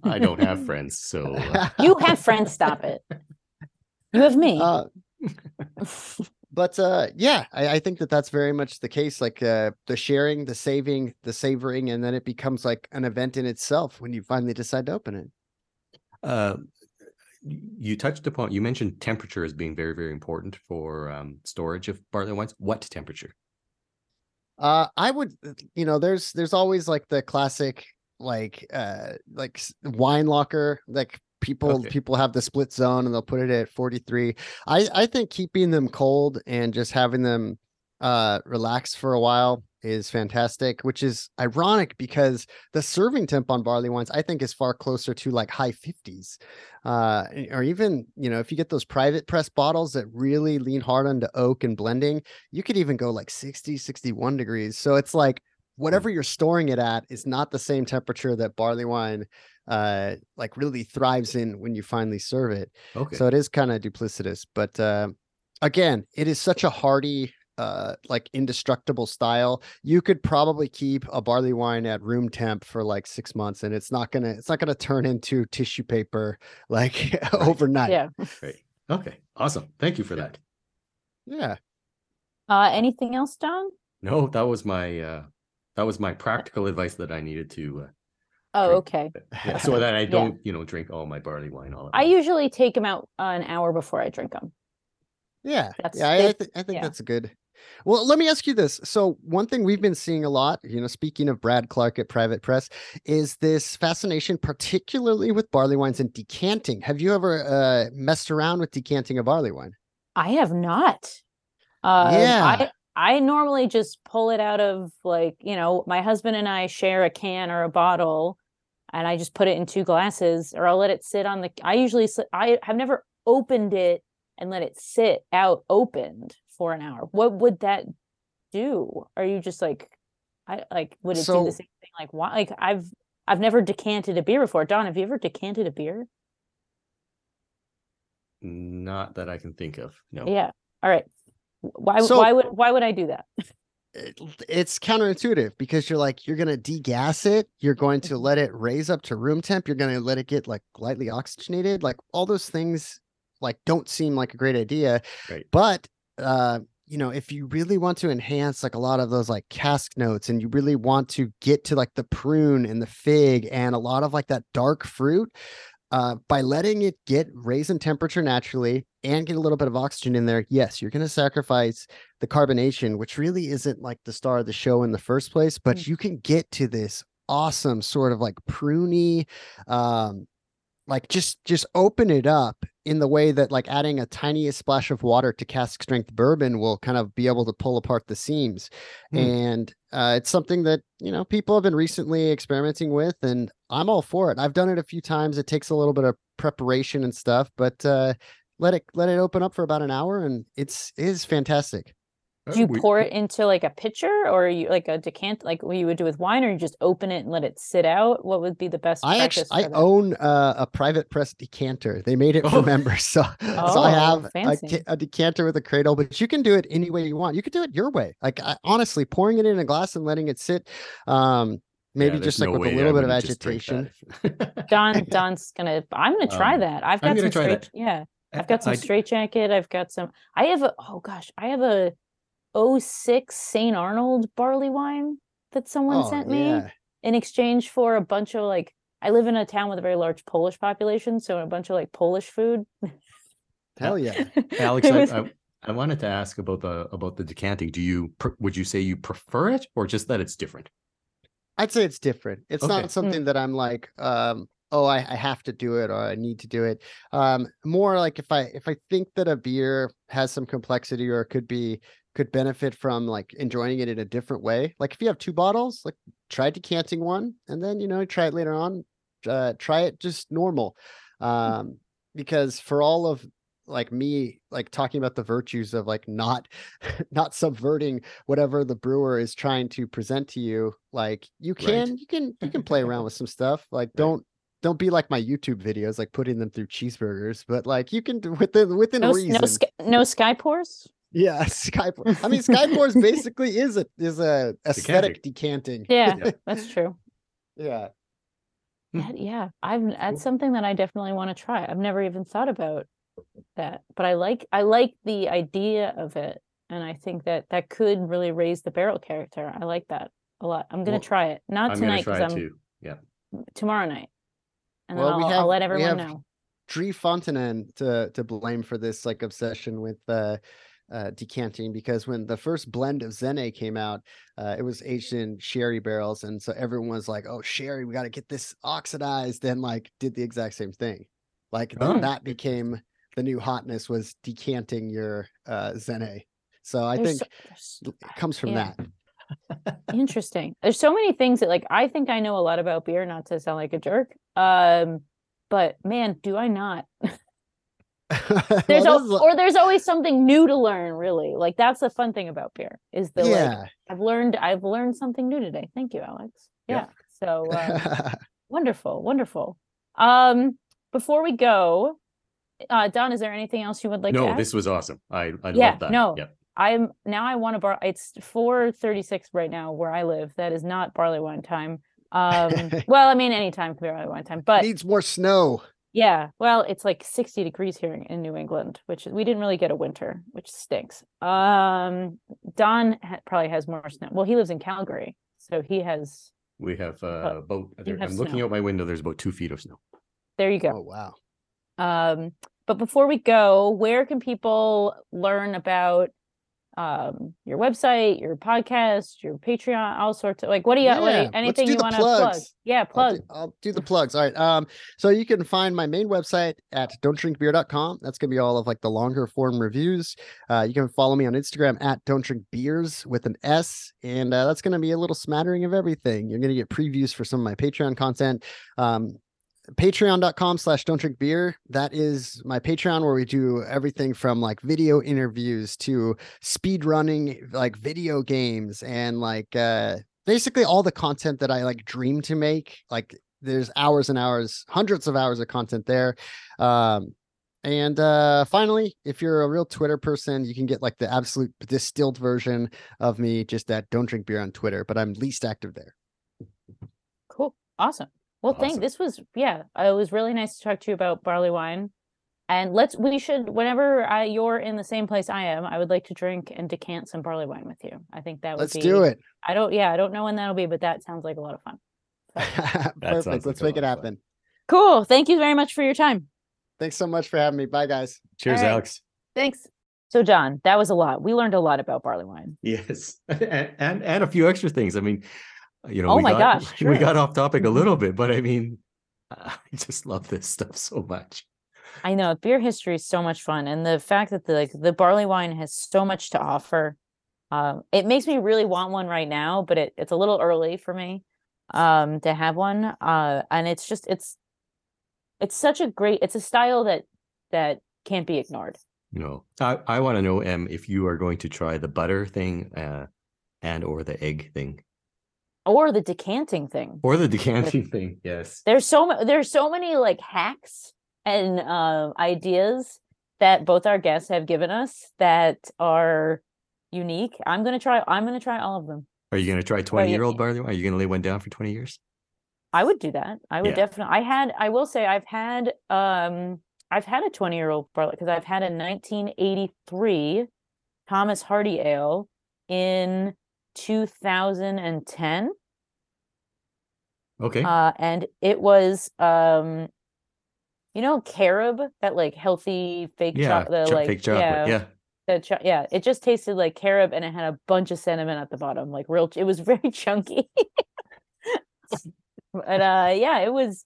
I don't have friends, so uh, You have friends. Stop it. You have me. Uh, but uh yeah I, I think that that's very much the case like uh the sharing the saving the savoring and then it becomes like an event in itself when you finally decide to open it uh, you touched upon you mentioned temperature as being very very important for um, storage of barley wines. What temperature? uh i would uh, you know there's there's always like the classic like uh like wine locker like people Okay. people have the split zone and they'll put it at 43 i i think keeping them cold and just having them uh relax for a while is fantastic which is ironic because the serving temp on barley wines i think is far closer to like high 50s uh or even you know if you get those private press bottles that really lean hard onto oak and blending you could even go like 60 61 degrees. So it's like whatever you're storing it at is not the same temperature that barley wine uh like really thrives in when you finally serve it Okay. so it is kind of duplicitous but uh, again it is such a hardy uh like indestructible style you could probably keep a barley wine at room temp for like six months and it's not gonna it's not gonna turn into tissue paper [LAUGHS] like overnight yeah. Great. Okay. Awesome. Thank you for that. yeah Uh, anything else, Don? No, that was my uh, that was my practical advice that I needed to. Uh, Oh, Drink. okay. yeah, so that I [LAUGHS] don't, you know, drink all my barley wine all at I once. usually take them out uh, an hour before I drink them. Yeah, That's- yeah, I, I, they- th- I think yeah. that's good. Well, let me ask you this. So, one thing we've been seeing a lot, you know, speaking of Brad Clark at Private Press, is this fascination, particularly with barley wines and decanting. Have you ever uh, messed around with decanting a barley wine? I have not. Uh, Yeah. I I normally just pull it out of like you know my husband and I share a can or a bottle, and I just put it in two glasses, or I'll let it sit on the. I usually I have never opened it and let it sit out opened for an hour. What would that do? Are you just like, I like would it do the same thing? Like why? Like I've I've never decanted a beer before. Don, have you ever decanted a beer? Not that I can think of. No. Yeah. All right. Why So- why would why would I do that? It- it's counterintuitive because you're like you're gonna degas it you're going to Mhm. let it raise up to room temp you're gonna let it get like lightly oxygenated like all those things like don't seem like a great idea Right. but uh you know if you really want to enhance like a lot of those like cask notes and you really want to get to like the prune and the fig and a lot of like that dark fruit uh, by letting it get raise in temperature naturally and get a little bit of oxygen in there, yes, you're going to sacrifice the carbonation, which really isn't like the star of the show in the first place, but Mm. you can get to this awesome sort of like pruny, um, like just just open it up in the way that like adding a tiniest splash of water to cask strength bourbon will kind of be able to pull apart the seams. Hmm. and uh, it's something that you know people have been recently experimenting with and i'm all for it. I've done it a few times. It takes a little bit of preparation and stuff but uh let it let it open up for about an hour and it's is fantastic Do you we- pour it into like a pitcher or you like a decant like what you would do with wine or you just open it and let it sit out? What would be the best i actually practice i that? own uh, a private press decanter they made it for Oh. members so [LAUGHS] so i Oh, have a, a decanter with a cradle but you can do it any way you want you can do it your way like I, honestly pouring it in a glass and letting it sit um maybe there's just like no with a way I little bit of wouldn't just drink agitation that. [LAUGHS] Don Don's gonna I'm gonna try Um, that. I've I'm got gonna some try straight that. yeah. I've got some I- straight jacket. I've got some I have a oh gosh, I have a 06 St. Arnold barley wine that someone oh sent me yeah in exchange for a bunch of like I live in a town with a very large Polish population, so a bunch of like Polish food. [LAUGHS] hell yeah Alex, It I, I, I wanted to ask about the about the decanting. Do you pr- would you say you prefer it or just that it's different? I'd say it's different. It's Okay. not something that I'm like, um, oh, I, I have to do it or I need to do it. Um, more like if I if I think that a beer has some complexity or it could be could benefit from like enjoying it in a different way. Like if you have two bottles, like try decanting one and then you know try it later on. Uh, try it just normal, um, because for all of like me like talking about the virtues of like not [LAUGHS] not subverting whatever the brewer is trying to present to you like you Right. can you can you can play around [LAUGHS] with some stuff like don't don't be like my youtube videos like putting them through cheeseburgers but like you can do [LAUGHS] within within no reason no sky, no sky pours? Yeah [LAUGHS] skype i mean skypours [LAUGHS] basically is a is a aesthetic decanting Yeah, Yeah. that's true. yeah Hmm. That- yeah, I've that's something that I definitely want to try. I've never even thought about that, but I like I like the idea of it, and I think that that could really raise the barrel character. I like that a lot. I'm gonna Well, try it, not I'm tonight because I'm too. Yeah. tomorrow night, and Well, then I'll, have- I'll let we everyone have- know. Drie Fonteinen to to blame for this like obsession with uh, uh, decanting because when the first blend of Zenne came out, uh, it was aged in sherry barrels, and so everyone was like, "Oh, sherry, we got to get this oxidized." Then like did the exact same thing, like Oh. that became the new hotness was decanting your uh, Zenne. So I There's think so- it comes from yeah. that. interesting. There's so many things that like I think I know a lot about beer, not to sound like a jerk. Um, but man, do I not? [LAUGHS] [LAUGHS] There's Well, al- is or there's always something new to learn. Really, like that's the fun thing about beer is the like yeah. I've learned I've learned something new today. Thank you, Alex. Yeah. Yeah. So um, [LAUGHS] wonderful, wonderful. Um, before we go, uh, Don, is there anything else you would like to no, add? this was awesome. I I Yeah, love that. no. Yeah. I'm now I want to bar. It's four thirty six right now where I live. That is not barley wine time. Um, [LAUGHS] well, I mean, anytime can be barley wine time, but it Needs more snow. Yeah, well, it's like 60 degrees here in, in New England, which we didn't really get a winter, which stinks. Um, Don ha- probably has more snow. Well, he lives in Calgary, so he has. We have uh, about. you have I'm looking out my window. There's about two feet of snow. There you go. Oh go. wow. Um, but before we go, where can people learn about um your website, your podcast, your Patreon, all sorts of like what do you, what do you anything do you want to plug? Yeah, I'll plug. do, I'll do the plugs. All right. Um, so you can find my main website at don'tdrinkbeer.com. That's gonna be all of like the longer form reviews. Uh, you can follow me on Instagram at don't drink beers with an S, and uh, that's gonna be a little smattering of everything. You're gonna get previews for some of my Patreon content. Um, patreon.com slash don't drink beer that is my patreon where we do everything from like video interviews to speed running like video games and like uh basically all the content that I like dream to make. Like there's hours and hours, hundreds of hours of content there. Um, and uh, finally, if you're a real Twitter person, you can get like the absolute distilled version of me just that Don't Drink Beer on Twitter, but I'm least active there. Cool. Awesome. Well, thank this was yeah, it was really nice to talk to you about barley wine. And let's we should whenever I, you're in the same place I am, I would like to drink and decant some barley wine with you. I think that would Let's be do it. I don't yeah, I don't know when that'll be, but that sounds like a lot of fun. [LAUGHS] Perfect. Let's a make it lot of fun. happen. Cool. Thank you very much for your time. Thanks so much for having me. Bye, guys. Cheers, right. Alex. Thanks. So John, that was a lot. We learned a lot about barley wine. Yes, [LAUGHS] and, and and a few extra things. I mean, you know, Oh we my got, gosh, [LAUGHS] we got off topic a little bit, but I [LAUGHS] mean, [LAUGHS] I just love this stuff so much. I know beer history is so much fun, and the fact that the like the barley wine has so much to offer, um, it makes me really want one right now. But it, it's a little early for me, um, to have one. Uh, and it's just it's, it's such a great. It's a style that that can't be ignored. Know, I I want to know, Em, if you are going to try the butter thing, uh, and or the egg thing, Or the decanting thing. or the decanting thing. Yes. There's so there's so many like hacks and uh, ideas that both our guests have given us that are unique. I'm gonna try. I'm gonna try all of them. Are you going to try twenty year old barley? Are you going to lay one down for twenty years? I would do that. I would Yeah. definitely. I had. I will say I've had. Um, I've had a 20 year old barley because I've had a 1983 Thomas Hardy Ale in 2010, Okay. uh, and it was um, you know, carob that like healthy fake yeah. chocolate, cho- like fake chocolate. yeah, Yeah. the cho- yeah, it just tasted like carob and it had a bunch of cinnamon at the bottom, like real. It was [LAUGHS] very chunky. but uh, yeah, it was.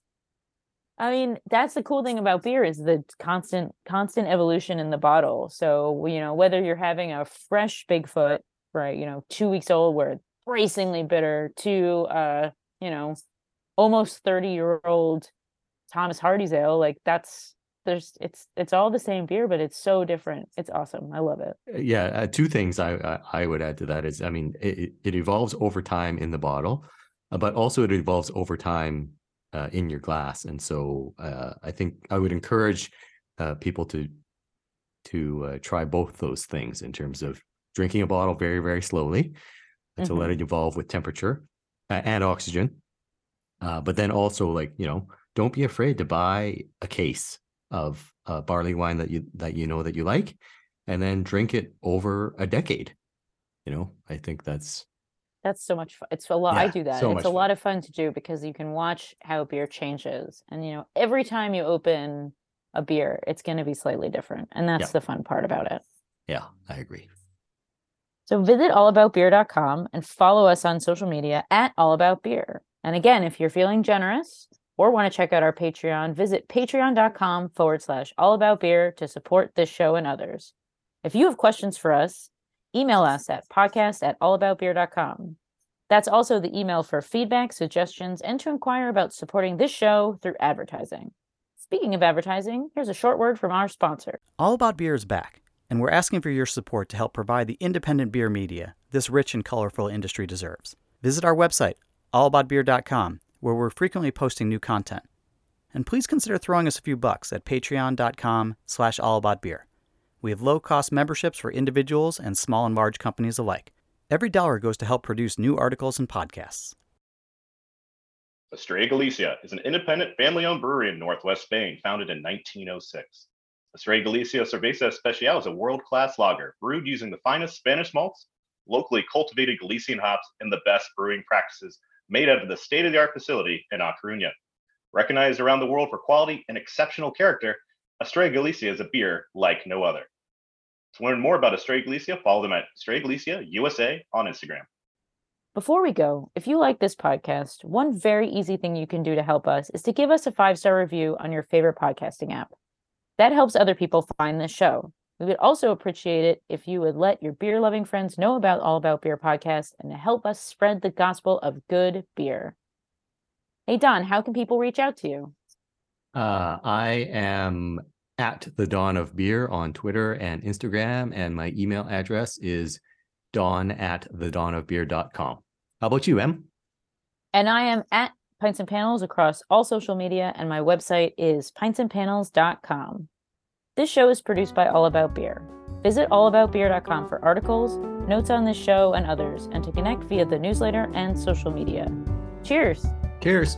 I mean, that's the cool thing about beer is the constant constant evolution in the bottle. So you know whether you're having a fresh Bigfoot, right? You know, two weeks old, where it's bracingly bitter, to uh, you know, almost thirty year old Thomas Hardy's ale, like that's there's it's it's all the same beer, but it's so different. It's awesome. I love it. yeah uh, two things I, I i would add to that is i mean it, it- evolves over time in the bottle uh, but also it evolves over time uh, in your glass and so uh, i think i would encourage uh, people to to uh, try both those things in terms of drinking a bottle very very slowly uh, to let it evolve with temperature uh, and oxygen uh, but then also like you know don't be afraid to buy a case of uh, barley wine that you that you know that you like and then drink it over a decade. You know, I think that's That's so much fun. It's a lot. I do that. so it's a fun. lot of fun to do because you can watch how beer changes. And you know, every time you open a beer, it's going to be slightly different. And that's Yeah. the fun part about it. yeah, I agree. So visit allaboutbeer.com and follow us on social media at allaboutbeer. And again, if you're feeling generous or want to check out our Patreon, visit patreon.com forward slash allaboutbeer to support this show and others. If you have questions for us, email us at podcast at allaboutbeer.com. That's also the email for feedback, suggestions, and to inquire about supporting this show through advertising. Speaking of advertising, here's a short word from our sponsor. All About Beer is back, and we're asking for your support to help provide the independent beer media this rich and colorful industry deserves. Visit our website, allaboutbeer.com, where we're frequently posting new content. And please consider throwing us a few bucks at patreon.com slash allaboutbeer. We have low-cost memberships for individuals and small and large companies alike. Every dollar goes to help produce new articles and podcasts. Estrella Galicia is an independent family owned brewery in northwest Spain, founded in 1906. Estrella Galicia Cerveza Especial is a world class lager brewed using the finest Spanish malts, locally cultivated Galician hops, and the best brewing practices made out of the state of the art facility in A Coruña. Recognized around the world for quality and exceptional character, Estrella Galicia is a beer like no other. To learn more about Estrella Galicia, follow them at Estrella Galicia USA on Instagram. Before we go, if you like this podcast, one very easy thing you can do to help us is to give us a five star review on your favorite podcasting app. That helps other people find the show. We would also appreciate it if you would let your beer loving friends know about All About Beer podcast and help us spread the gospel of good beer. Hey, Don, how can people reach out to you? Uh, I am at the Don of Beer on Twitter and Instagram, and my email address is dawn at thedonofbeer.com. How about you, Em? And I am at Pints and Panels across all social media, and my website is pintsandpanels.com. This show is produced by All About Beer. Visit allaboutbeer.com for articles, notes on this show, and others, and to connect via the newsletter and social media. Cheers! Cheers!